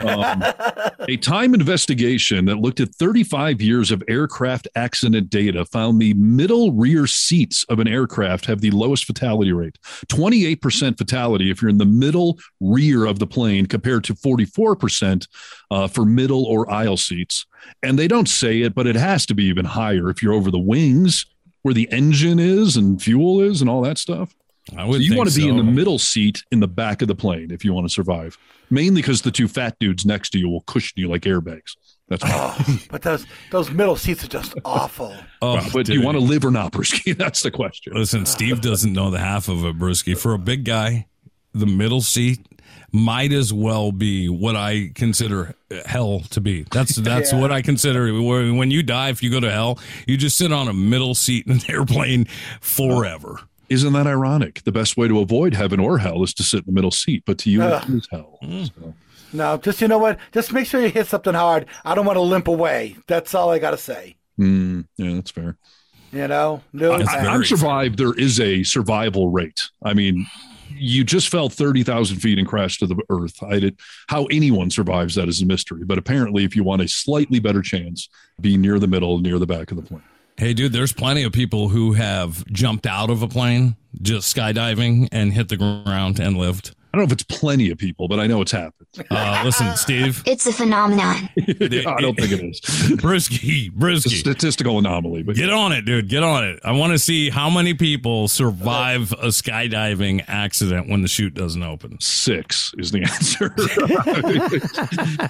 E: Um, a time investigation that looked at 35 years of aircraft accident data found the middle rear seats of an aircraft have the lowest fatality rate 28% fatality if you're in the middle rear of the plane, compared to 44% uh, for middle or aisle seats. And they don't say it, but it has to be even higher if you're over the wings where the engine is and fuel is and all that stuff.
D: I
E: So you want to be in the middle seat in the back of the plane if you want to survive. Mainly because the two fat dudes next to you will cushion you like airbags. That's.
F: Oh, but those those middle seats are just awful.
D: Oh,
E: but do you want to live or not, Brewski? That's the question.
D: Listen, Steve doesn't know the half of it, Brewski. For a big guy, the middle seat might as well be what I consider hell to be. That's that's
F: Yeah.
D: what I consider. When when you die, if you go to hell, you just sit on a middle seat in an airplane forever.
E: Isn't that ironic? The best way to avoid heaven or hell is to sit in the middle seat, but to you,
F: Ugh.
E: it is hell.
D: Mm.
E: So,
F: No, just you know what? Just make sure you hit something hard. I don't want to limp away. That's all I got to say.
E: mm, yeah, that's fair.
F: You know, no.
D: That's
E: I, I'm survived. There is a survival rate. I mean, you just fell 30,000 feet and crashed to the earth. I did, how anyone survives that is a mystery. But apparently, if you want a slightly better chance, be near the middle, near the back of the plane.
D: Hey, dude, there's plenty of people who have jumped out of a plane just skydiving and hit the ground and lived.
E: I don't know if it's plenty of people, but I know it's happened.
D: Uh, listen, Steve,
B: It's a phenomenon.
E: I don't think it is. Brewski,
D: Brewski.
E: statistical anomaly, but
D: Get on it, dude. Get on it. I want to see how many people survive a skydiving accident when the chute doesn't open.
E: six is the answer.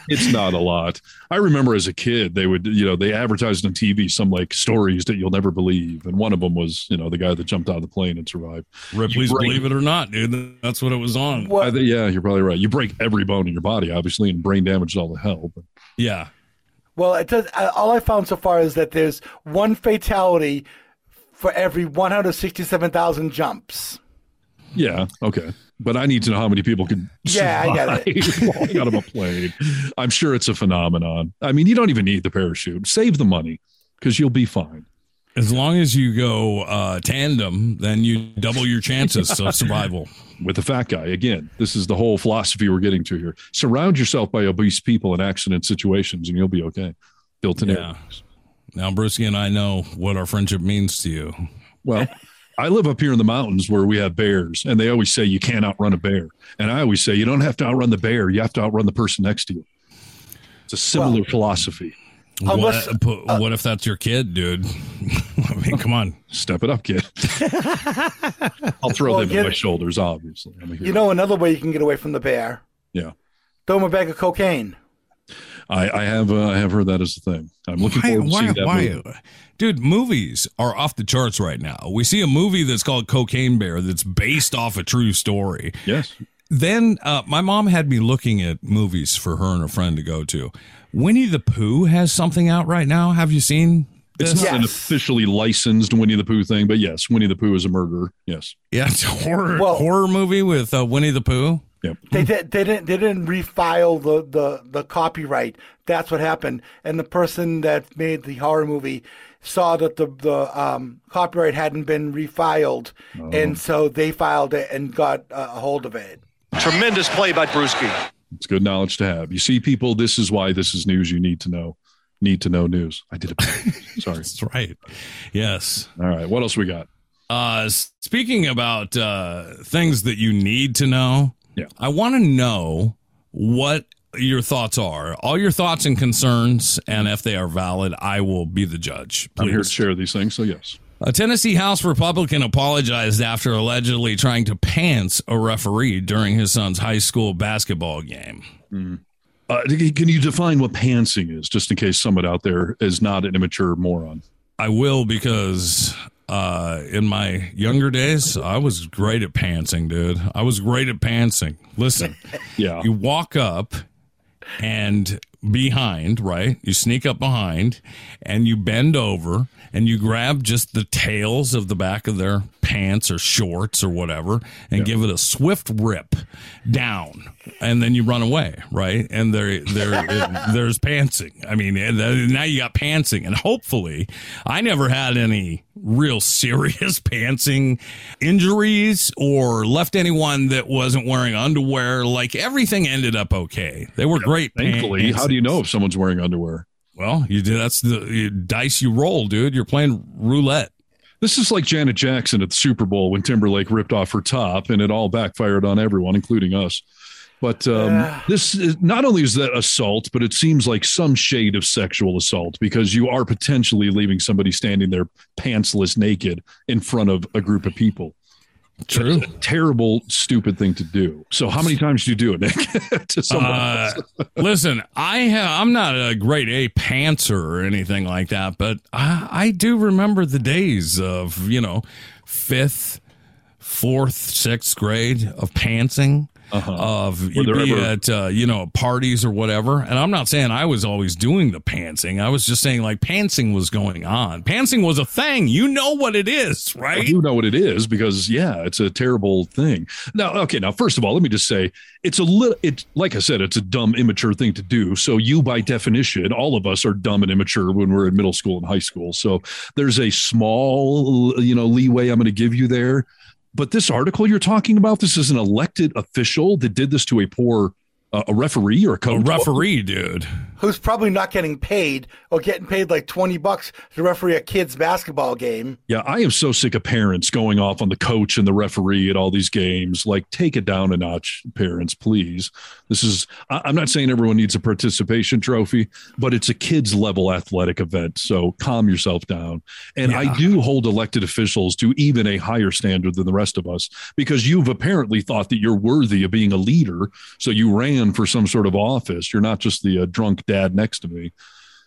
E: it's not a lot. I remember as a kid, they would, you know, they advertised on TV some like stories that you'll never believe. And one of them was, you know, the guy that jumped out of the plane and survived.
D: Ripley's
E: You
D: Believe It or Not, dude. That's what it was on.
F: What-
E: I think, yeah, you're probably right. You break every bone in your body, obviously, and brain damage is all the hell. But
D: Yeah.
F: Well, it does. uh, All I found so far is that there's one fatality for every 167,000 jumps.
E: yeah, okay. But I need to know how many people can
F: Yeah, I get it.
E: survive out of a plane. I'm sure it's a phenomenon. I mean, you don't even need the parachute. Save the money because you'll be fine.
D: As long as you go uh, tandem, then you double your chances of survival.
E: with the fat guy. Again, this is the whole philosophy we're getting to here. Surround yourself by obese people in accident situations and you'll be okay. Built in
D: Yeah. Now, Brewski and I know what our friendship means to you.
E: Well, I live up here in the mountains where we have bears, and they always say you can't outrun a bear. And I always say you don't have to outrun the bear, you have to outrun the person next to you. It's a similar philosophy.
F: Unless-
D: what, pu- what if that's your kid, dude? I mean, come on.
E: Step it up, kid. I'll throw
F: Well,
E: them
F: get
E: on my shoulders, obviously. I'm a hero.
F: You know, another way you can get away from the bear
E: yeah.
F: Throw him a bag of cocaine.
E: I, I have uh, I have heard that as a thing. I'm looking
D: Why,
E: forward to
D: why,
E: seeing that
D: why,
E: movie.
D: dude? Movies are off the charts right now. We see a movie that's called Cocaine Bear that's based off a true story.
E: Yes.
D: Then uh, my mom had me looking at movies for her and a friend to go to. Winnie the Pooh has something out right now. Have you seen?
E: It's
D: this?
E: not an officially licensed Winnie the Pooh thing, but yes, Winnie the Pooh is a murderer. Yes.
D: Yeah, it's a horror
F: Well-
D: horror movie with uh, Winnie the Pooh.
E: Yep.
F: They did. They didn't. They didn't refile the, the the copyright. That's what happened. And the person that made the horror movie saw that the the um, copyright hadn't been refiled, and so they filed it and got uh, a hold of it.
B: Tremendous play by Brewski.
E: It's good knowledge to have. You see, people, this is why this is news you need to know. Need to know news. I did it. Sorry.
D: That's right. Yes.
E: All right. What else we got?
D: Uh, speaking about uh, things that you need to know,
E: Yeah.
D: I want to know what your thoughts are. All your thoughts and concerns, and if they are valid, I will be the judge.
E: I'm here to
D: Please.
E: share these things. So, yes.
D: A Tennessee House Republican apologized after allegedly trying to pants a referee during his son's high school basketball game.
E: Uh, can you define what pantsing is, just in case someone out there is not an immature moron?
D: I will because uh, in my younger days, I was great at pantsing, dude. I was great at pantsing. Listen,
E: Yeah.
D: you walk up and behind, right? You sneak up behind and you bend over and you grab just the tails of the back of their pants or shorts or whatever and give it a swift rip down and then you run away, right? And there there there's pantsing. I mean, now you got pantsing and hopefully I never had any real serious pantsing injuries or left anyone that wasn't wearing underwear. Like everything ended up okay. They were great.
E: Thankfully, how do you know if someone's wearing underwear?
D: Well, you do. That's the dice you roll, dude. You're playing roulette.
E: This is like Janet Jackson at the Super Bowl when Timberlake ripped off her top, and it all backfired on everyone, including us. But um, this is, not only is that assault, but it seems like some shade of sexual assault because you are potentially leaving somebody standing there pantsless naked in front of a group of people.
D: True.
E: Terrible, stupid thing to do. So, how many times do you do it, Nick? to someone
D: Uh, listen, I have, I'm not a great A pantser or anything like that, but I, I do remember the days of you know fifth, fourth, sixth grade of pantsing. Of you'd be
E: ever-
D: at uh, you know parties or whatever, and I'm not saying I was always doing the pantsing. I was just saying like pantsing was going on. Pantsing was a thing. You know what it is, right?
E: You know what it is because yeah, it's a terrible thing. Now, okay, now first of all, let me just say it's a little. It like I said, it's a dumb, immature thing to do. So you, by definition, all of us are dumb and immature when we're in middle school and high school. So there's a small, you know, leeway I'm going to give you there. But this article you're talking about, this is an elected official that did this to a poor uh, a referee or a coach.
D: A referee, dude.
F: Who's probably not getting paid or getting paid like twenty bucks to referee a kid's basketball game.
E: Yeah, I am so sick of parents going off on the coach and the referee at all these games. Like, take it down a notch, parents, please. This is, I'm not saying everyone needs a participation trophy, but it's a kids level athletic event. So calm yourself down. And I do hold elected officials to even a higher standard than the rest of us because you've apparently thought that you're worthy of being a leader. So you ran for some sort of office. You're not just the uh, drunk dad next to me.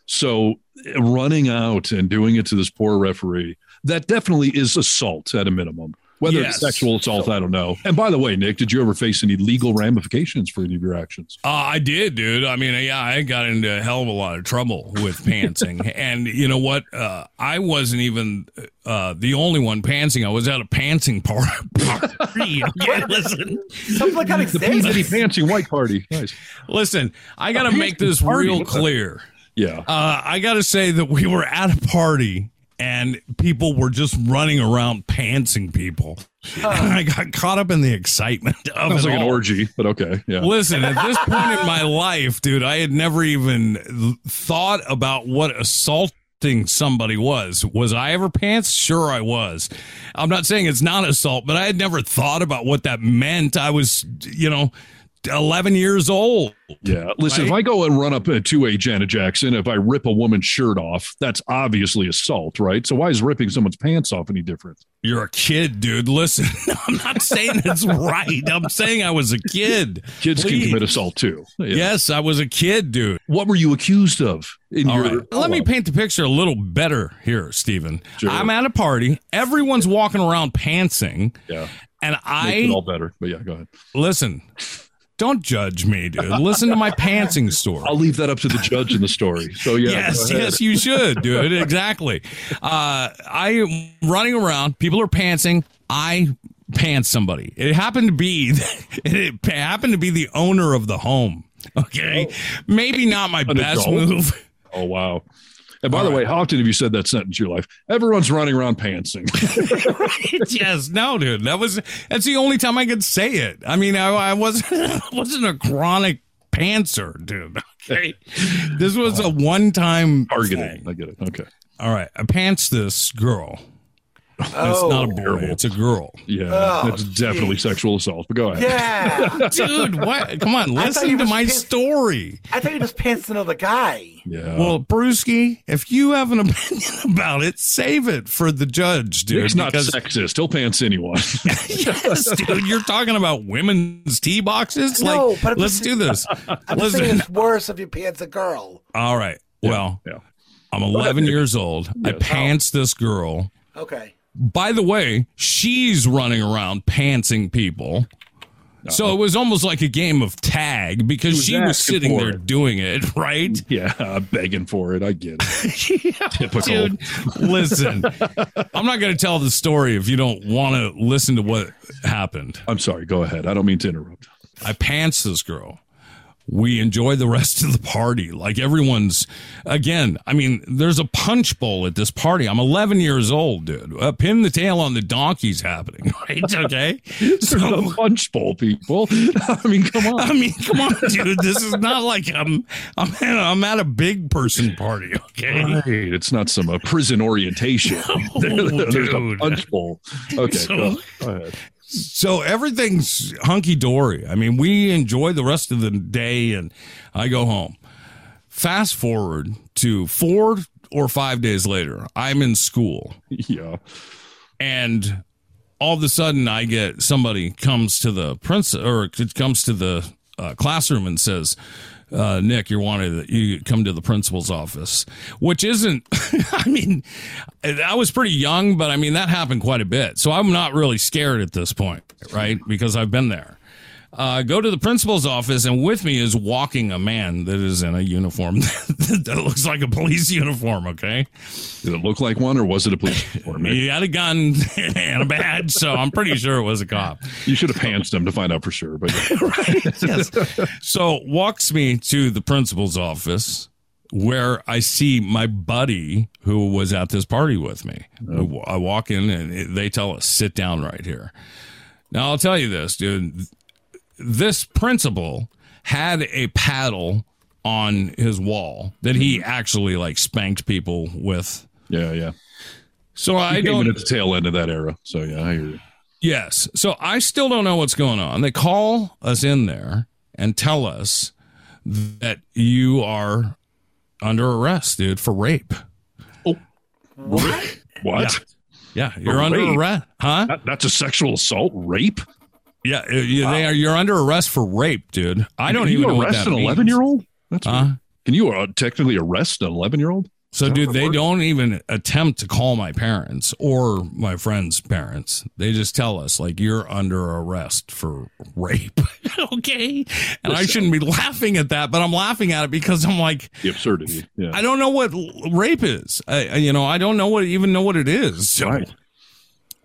E: So running out and doing it to this poor referee, that definitely is assault at a minimum. Whether
D: Yes.
E: it's sexual assault, I don't know. And by the way, Nick, did you ever face any legal ramifications for any of your actions?
D: Uh, I did, dude. I mean, yeah, I got into a hell of a lot of trouble with pantsing. and you know what? Uh, I wasn't even uh, the only one pantsing. I was at a pantsing par- party. okay, listen.
F: Something like that
E: The. Peabody Pantsing White Party. Nice.
D: Listen, I got to make this
E: party?
D: real clear.
E: Yeah.
D: Uh, I got to say that we were at a party and people were just running around pantsing people. And I got caught up in the excitement of
E: Sounds
D: it
E: like an orgy, but okay. Yeah.
D: Listen, at this point in my life, dude, I had never even thought about what assaulting somebody was. Was I ever pants? Sure, I was. I'm not saying it's not assault, but I had never thought about what that meant. I was, you know, 11 years old.
E: Yeah. Listen,
D: Right?
E: if I go and run up to a Janet Jackson, if I rip a woman's shirt off, that's obviously assault, right? So why is ripping someone's pants off any different?
D: You're a kid, dude. Listen, I'm not saying it's right. I'm saying I was a kid.
E: Kids
D: Please.
E: can commit assault too. Yeah.
D: Yes, I was a kid, dude.
E: What were you accused of in
D: All
E: your?
D: right. Let me paint the picture a little better here, Stephen.
E: Sure.
D: I'm at a party. Everyone's walking around pantsing.
E: Yeah.
D: And
E: Makes
D: I
E: it all better. But yeah, go ahead.
D: listen. Don't judge me, dude. Listen to my pantsing story.
E: I'll leave that up to the judge in the story. So yeah.
D: yes, yes, you should, dude. Exactly. Uh, I am running around. People are pantsing. I pants somebody. It happened to be it happened to be the owner of the home. Okay, maybe not my
E: An
D: best
E: adult?
D: move.
E: Oh wow. And by
D: All
E: the way,
D: right.
E: how often have you said that sentence in your life? Everyone's running around pantsing.
D: yes, no, dude. That was that's the only time I could say it. I mean, I, I wasn't I wasn't a chronic pantser, dude. Okay, this was a uh-huh. one time
E: Targeting. I get it. Okay.
D: All right, I pants this girl. It's
F: Oh,
D: not a oh. boy, it's a girl.
E: Yeah.
F: Oh,
E: that's definitely sexual assault. But go ahead.
F: yeah.
D: Dude, what? Come on, listen to my
F: pissed.
D: story.
F: I thought you just pants another guy.
E: Yeah.
D: Well, Brewski, if you have an opinion about it, save it for the judge, dude.
E: It's not
D: because-
E: sexist. He'll pants anyone.
D: yes, dude. You're talking about women's tea boxes.
F: No,
D: like,
F: but I'm
D: let's
F: just-
D: do this.
F: I'm just saying it's worse if you pants a girl.
D: All right. Well,
E: yeah.
D: I'm 11 years old. I
E: Yes.
D: pants this girl.
F: Okay.
D: By the way, she's running around pantsing people. So it was almost like a game of tag because
E: was
D: she was sitting there
E: it.
D: doing it, right?
E: Yeah. Begging for it. I get it. Typical.
D: Dude, listen, I'm not going to tell the story if you don't want to listen to what happened.
E: I'm sorry. Go ahead. I don't mean to interrupt.
D: I pants this girl. We enjoy the rest of the party. Like everyone's, again, I mean, there's a punch bowl at this party. I'm 11 years old, dude. Uh, pin the tail on the donkey's happening, right? Okay. So,
E: a punch bowl, people. I mean, come on.
D: I mean, come on, dude. This is not like I'm, I'm, at, I'm at a big person party, okay?
E: Right. It's not some uh, prison orientation. There's a punch bowl. Okay.
D: So-
E: go, go ahead.
D: So everything's hunky dory. I mean, we enjoy the rest of the day and I go home. Fast forward to four or five days later, I'm in school
E: Yeah.
D: and all of a sudden I get somebody comes to the prince or it comes to the uh, classroom and says, uh, Nick, you're wanted. You come to the principal's office, which isn't. I mean, I was pretty young, but I mean that happened quite a bit. So I'm not really scared at this point, right? Because I've been there. Uh, go to the principal's office, and with me is walking a man that is in a uniform that looks like a police uniform. Okay,
E: Did it look like one or was it a police uniform?
D: he had a gun and a badge, so I'm pretty sure it was a cop.
E: You should have pantsed him to find out for sure. But
D: yes. So walks me to the principal's office where I see my buddy who was at this party with me. I walk in and they tell us, sit down right here. Now I'll tell you this, dude. This principal had a paddle on his wall that he actually like spanked people with.
E: yeah, yeah.
D: So I
E: came
D: don't
E: at the tail end of that era. So yeah, I hear you.
D: Yes. So I still don't know what's going on. They call us in there and tell us that you are under arrest, dude, for rape.
F: Oh, What?
E: What?
D: Yeah, you're under
E: rape?
D: arrest, huh?
E: That, that's a sexual assault? Rape?
D: Yeah, uh, you, they are. You're under arrest for rape, dude. I don't
E: Can
D: even
E: you
D: know what
E: arrest an 11 year old? That's weird. Can you uh, technically arrest an 11 year old?
D: So, dude, they
E: works?
D: don't even attempt to call my parents or my friend's parents. They just tell us, like, you're under arrest for rape. okay. And I shouldn't be laughing at that, but I'm laughing at it because I'm like,
E: The absurdity. Yeah.
D: I don't know what rape is. I, I- you know, I don't know what even know what it is. So
E: Right.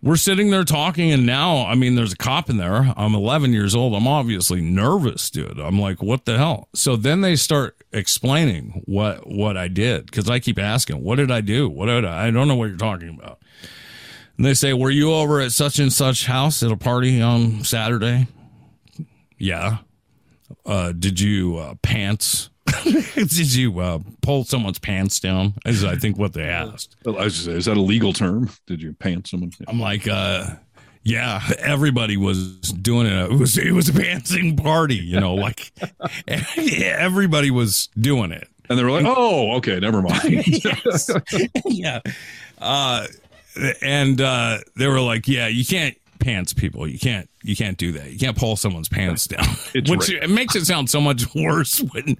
D: We're sitting there talking, and now, I mean, there's a cop in there. I'm 11 years old. I'm obviously nervous, dude. I'm like, what the hell? So then they start explaining what what I did because I keep asking, what did I do? What did I? I don't know what you're talking about. And they say, were you over at such and such house at a party on Saturday? Yeah. Uh, did you uh, pants? did you uh, pull someone's pants down? Is I think what they asked.
E: I was just say, is that a legal term? Did you pants someone? Yeah.
D: I'm like, uh, Yeah, everybody was doing it. It was it was a dancing party, you know, like everybody was doing it.
E: And they were like, "Oh, okay, never mind."
D: Yes. yeah. Uh, and uh, they were like, "Yeah, you can't pants people. You can't you can't do that. You can't pull someone's pants down."
E: It's
D: Which it makes it sound so much worse when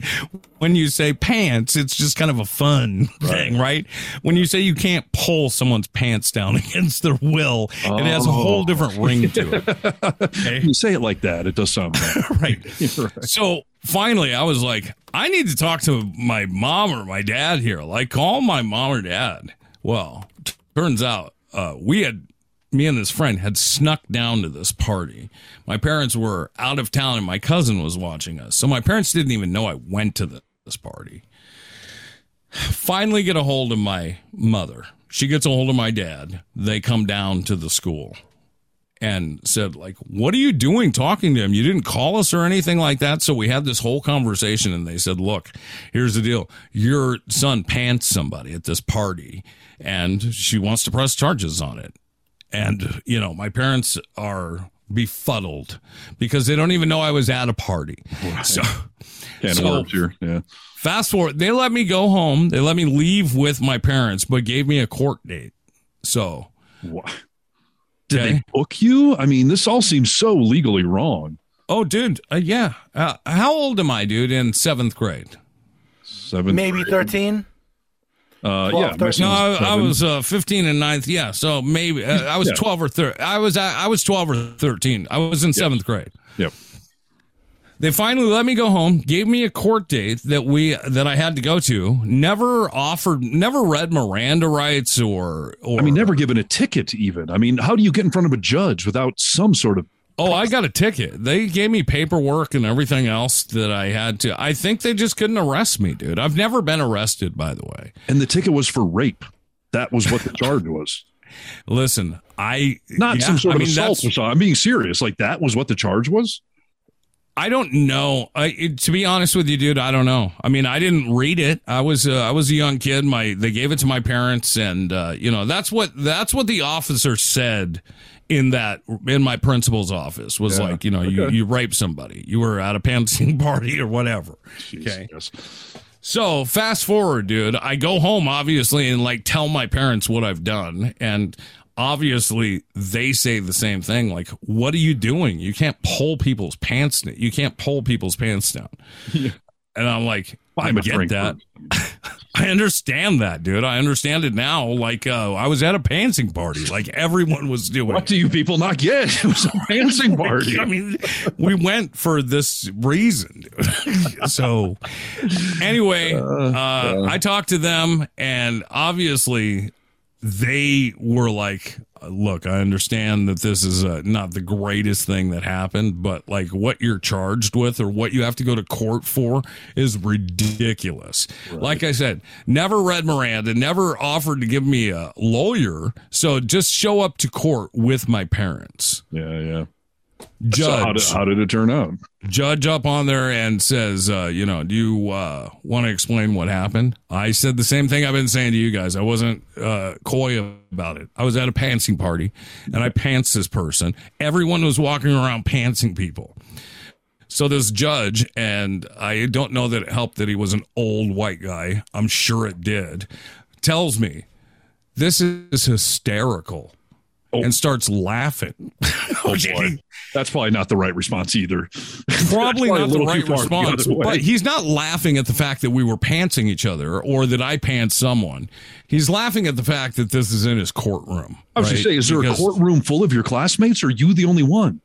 D: when you say pants. It's just kind of a fun thing, right? When you say you can't pull someone's pants down against their will, it has a whole
E: Oh.
D: different ring to it. Okay?
E: you say it like that, it does sound bad.
D: right.
E: Right.
D: So finally, I was like, I need to talk to my mom or my dad here. Like, call my mom or dad. Well, t- turns out uh, we had, me and this friend had snuck down to this party. My parents were out of town and my cousin was watching us. So my parents didn't even know I went to the, this party. Finally, get a hold of my mother. She gets a hold of my dad. They come down to the school and said like what are you doing talking to him you didn't call us or anything like that so we had this whole conversation and they said look here's the deal your son pants somebody at this party and she wants to press charges on it and you know my parents are befuddled because they don't even know i was at a party so
E: Can
D: So-
E: worms here. Yeah.
D: fast forward they let me go home they let me leave with my parents but gave me a court date so
E: Wha- Did
D: Okay.
E: they book you? I mean, this all seems so legally wrong.
D: Oh, dude. Uh, yeah. Uh, how old am I, dude? In seventh grade?
E: Seven,
F: Maybe 13?
E: Uh,
F: 12,
E: yeah, my
F: 13.
D: No, I, I was uh, 15 and ninth. Yeah. So maybe uh, I was
E: Yeah.
D: 12 or 13. I was I, I was 12 or 13. I was in seventh grade.
E: Yep.
D: They finally let me go home, gave me a court date that we that I had to go to. Never offered, never read Miranda rights or or.
E: I mean, never given a ticket, even. I mean, how do you get in front of a judge without some sort of?
D: Oh, I got a ticket. They gave me paperwork and everything else that I had to. I think they just couldn't arrest me, dude. I've never been arrested, by the way.
E: And the ticket was for rape. That was what the charge was.
D: Listen, I
E: Not
D: yeah,
E: some sort
D: I
E: of
D: mean,
E: assault or something. I'm being serious. Like that was what the charge was.
D: I don't know. I, it- to be honest with you, dude, I don't know. I mean, I didn't read it. I was uh, I was a young kid. My they gave it to my parents, and uh, you know that's what that's what the officer said in that in my principal's office was
E: Yeah,
D: like, you know, you
E: okay.
D: you raped somebody, you were at a pantsing party or whatever. Okay.
E: Yes.
D: So fast forward, dude. I go home obviously and like tell my parents what I've done, and obviously they say the same thing. Like, what are you doing? You can't pull people's pants. You can't pull people's pants down. And I'm like, I get that. I understand that, dude. I understand it now. Like, uh, I was at a pantsing party. Like everyone was doing.
E: What do you people not get? It was a dancing party.
D: I mean, we went for this reason. dude. so, anyway, uh, I talked to them, and obviously, they were like, "Look, I understand that this is uh, not the greatest thing that happened, but like what you're charged with or what you have to go to court for is ridiculous." Like I said, never read Miranda, never offered to give me a lawyer, so just show up to court with my parents
E: yeah, yeah.
D: Judge
E: So how did, how did it turn out?
D: judge up on there and says uh, you know do you uh, want to explain what happened? I said the same thing i've been saying to you guys. I wasn't uh, coy about it. I was at a pantsing party and i pants this person. Everyone was walking around pantsing people. So this judge and i don't know that it helped that he was an old white guy. I'm sure it did. Tells me this is hysterical Oh. and starts laughing
E: Oh boy, that's probably not the right response either.
D: probably
E: That's
D: not the right
E: far the
D: response. But he's not laughing at the fact that we were pantsing each other or that I pants someone. He's laughing at the fact that this is in his courtroom.
E: I was
D: right?
E: just saying, is there
D: Because,
E: a courtroom full of your classmates, or are you the only one?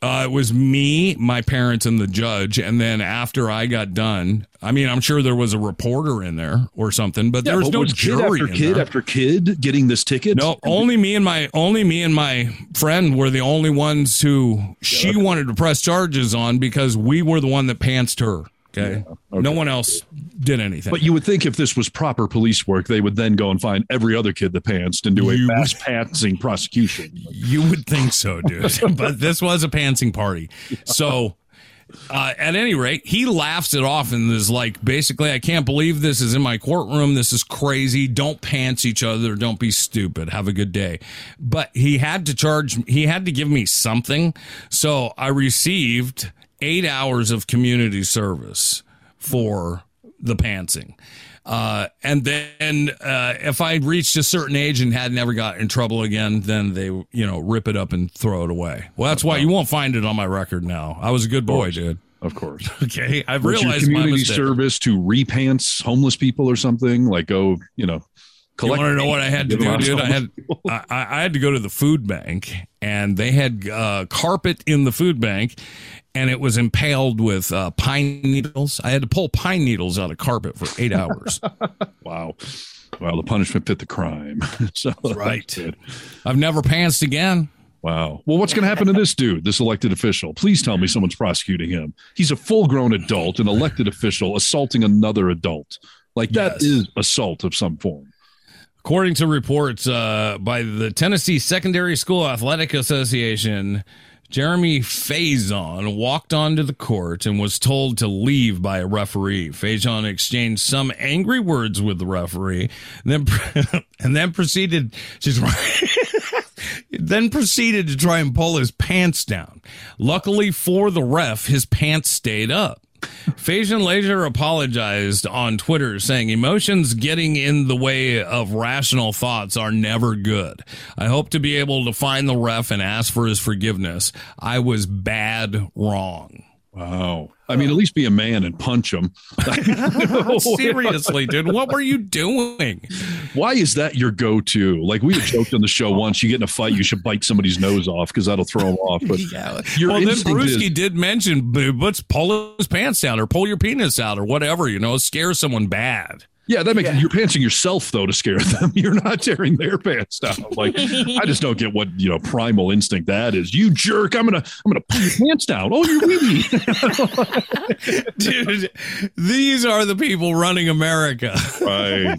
D: Uh, it was me, my parents, and the judge. And then after I got done, I mean, I'm sure there was a reporter in there or something, but there was no
E: was kid after kid
D: there.
E: after kid getting this ticket.
D: No, only me and my only me and my friend were the only ones who she wanted to press charges on because we were the one that pantsed her. Okay, no one else did anything.
E: But you would think if this was proper police work, they would then go and find every other kid that pantsed and do a
D: You
E: mass pantsing prosecution.
D: You would think so, dude. but this was a pantsing party. So uh, at any rate, he laughs it off and is like, basically, I can't believe this is in my courtroom. This is crazy. Don't pants each other. Don't be stupid. Have a good day. But he had to charge, he had to give me something. So I received eight hours of community service for the pantsing. Uh, and then uh, if I reached a certain age and had never got in trouble again, then they, you know, rip it up and throw it away. Well, that's why you won't find it on my record now. I was a good boy, dude.
E: Of course.
D: Okay, I've
E: your
D: realized my
E: community service to repants homeless people or something? Like go, you know,
D: You
E: collect.
D: want to know what I had to do, dude? I had I, I had to go to the food bank, and they had uh, carpet in the food bank, and it was impaled with uh, pine needles. I had to pull pine needles out of carpet for eight hours.
E: Wow. Well, the punishment fit the crime. so
D: right.
E: that's.
D: I've never pantsed again.
E: Wow. Well, what's going to happen to this dude, this elected official? Please tell me someone's prosecuting him. He's a full grown adult, an elected official assaulting another adult. Like that
D: Yes.
E: is assault of some form.
D: According to reports uh, by the Tennessee Secondary School Athletic Association, Jeremy Faison walked onto the court and was told to leave by a referee. Faison exchanged some angry words with the referee, then and then proceeded then proceeded to try and pull his pants down. Luckily for the ref, his pants stayed up. Faison later apologized on Twitter, saying emotions getting in the way of rational thoughts are never good. I hope to be able to find the ref and ask for his forgiveness. I was bad wrong.
E: Wow. I mean, at least be a man and punch him.
D: Seriously, dude, what were you doing?
E: Why is that your go to? Like we had joked on the show once, you get in a fight, you should bite somebody's nose off because that'll throw them off. But
D: Yeah.
E: your
D: well, then Brewski
E: is-
D: did mention, "But let's pull his pants down or pull your penis out or whatever, you know, scare someone bad.
E: Yeah, that makes you're pantsing yourself though to scare them. You're not tearing their pants down. Like I just don't get what you know primal instinct that is. You jerk! I'm gonna I'm gonna pull your pants down. Oh, you wee
D: Dude, these are the people running America.
E: Right.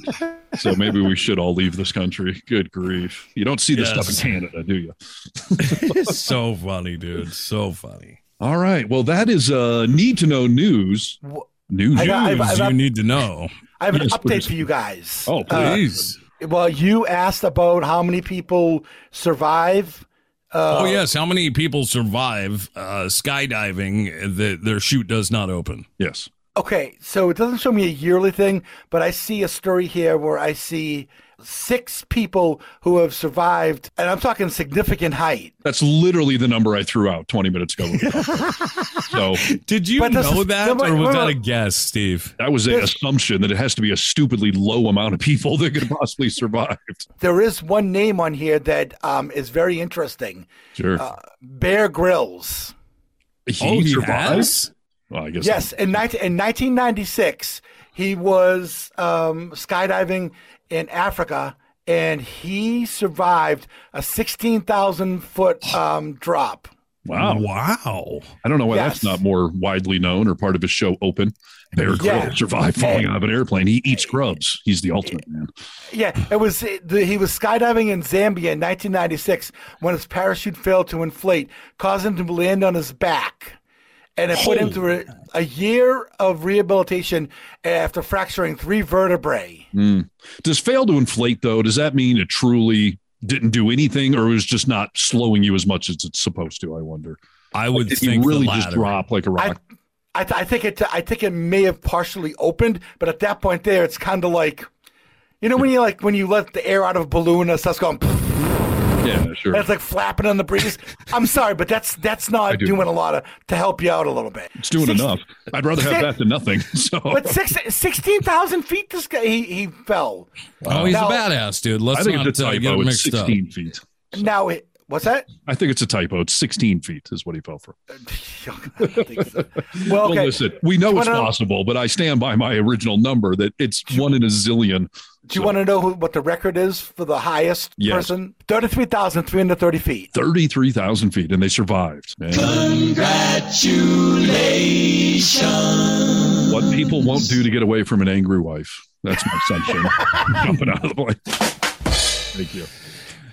E: So maybe we should all leave this country. Good grief! You don't see this
D: Yes.
E: stuff in Canada, do you?
D: it's so funny, dude. So funny.
E: All right. Well, that is uh need to know news. News.
F: I got- I've- I've-
D: you need to know.
F: I have an
E: Yes,
F: update
E: please.
F: for you guys.
E: Oh,
F: Uh,
D: Please.
F: well, you asked about how many people survive.
D: oh, yes. How many people survive uh, skydiving that their chute does not open?
E: yes.
F: Okay, so it doesn't show me a yearly thing, but I see a story here where I see six people who have survived, and I'm talking significant height.
E: That's literally the number I threw out 20 minutes ago. so
D: Did you
F: But
D: know
F: is-
D: that,
F: no, wait,
D: or was
F: wait,
D: that a guess, Steve?
E: that was an assumption that it has to be a stupidly low amount of people that could possibly survive.
F: There is one name on here that um, is very interesting
E: Sure.
F: Bear Grylls.
E: he
D: oh, he
E: survived?
D: has?
E: Well, I guess
F: Yes, in, 19, in 1996, he was um, skydiving in Africa and he survived a 16,000 foot um, drop.
E: Wow.
D: Wow.
E: I don't know why
F: Yes.
E: that's not more widely known or part of his show Open. Bear
F: Yeah.
E: Grylls survived falling out of an airplane. He eats grubs. He's the ultimate man.
F: Yeah, it was the, he was skydiving in Zambia in 1996 when his parachute failed to inflate, causing him to land on his back. And it put him through a, a year of rehabilitation after fracturing three vertebrae. Hmm.
E: Does fail to inflate though? Does that mean it truly didn't do anything, or was just not slowing you as much as it's supposed to? I wonder.
D: I would
E: Did
D: think
E: really just drop like a rock?
F: I, th- I think it. I think it may have partially opened, but at that point, there, it's kind of like, you know, when you like when you let the air out of a balloon and it starts going, and
E: yeah, sure.
F: it's like flapping on the breeze. I'm sorry, but that's that's not
E: do.
F: doing a lot of to help you out a little bit.
E: It's doing
F: Six-
E: enough. I'd rather have that than nothing. So
F: But six, 16,000 feet, this guy he, he fell.
D: Oh, he's
F: Now-
D: a badass, dude. Let's
E: I think
D: not
E: it's a
D: uh, get
E: typo.
D: him
E: It's
D: mixed up.
E: 16 feet.
F: Now, it, what's that?
E: I think it's a typo. It's 16 feet is what he fell from.
F: I don't think so. Well,
E: Well, listen, we know it's
F: wanna know-
E: possible, but I stand by my original number that it's one in a zillion.
F: Do you want to know who, what the record is for the highest
E: Yes.
F: person? 33,330 feet.
E: 33,000 feet, and they survived. Man. What people won't do to get away from an angry wife. That's my assumption. Jumping out of the plane. Thank you.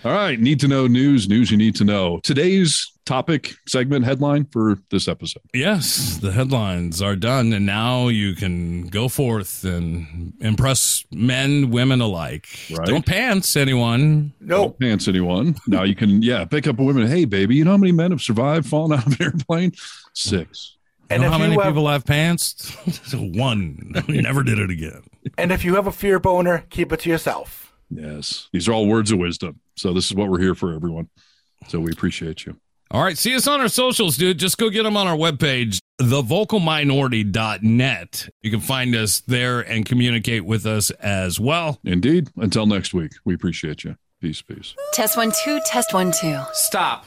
E: All right. Need to know news, news you need to know. Today's topic, segment, headline for this episode.
D: Yes, the headlines are done, and now you can go forth and impress men, women alike.
E: Right.
D: Don't pants anyone.
F: Nope.
E: Pants anyone. Now you can, yeah, pick up a woman. Hey, baby, you know how many men have survived falling out of an airplane? Six.
F: And
D: know how many
F: have,
D: people have pants? One. Never did it again.
F: and if you have a fear boner, keep it to yourself.
E: Yes. These are all words of wisdom. So this is what we're here for, everyone. So we appreciate you.
D: All right, see us on our socials, dude. Just go get them on our webpage, thevocalminority.net. You can find us there and communicate with us as well.
E: Indeed. Until next week, we appreciate you. Peace, peace.
A: Test one, two, test one, two.
G: Stop.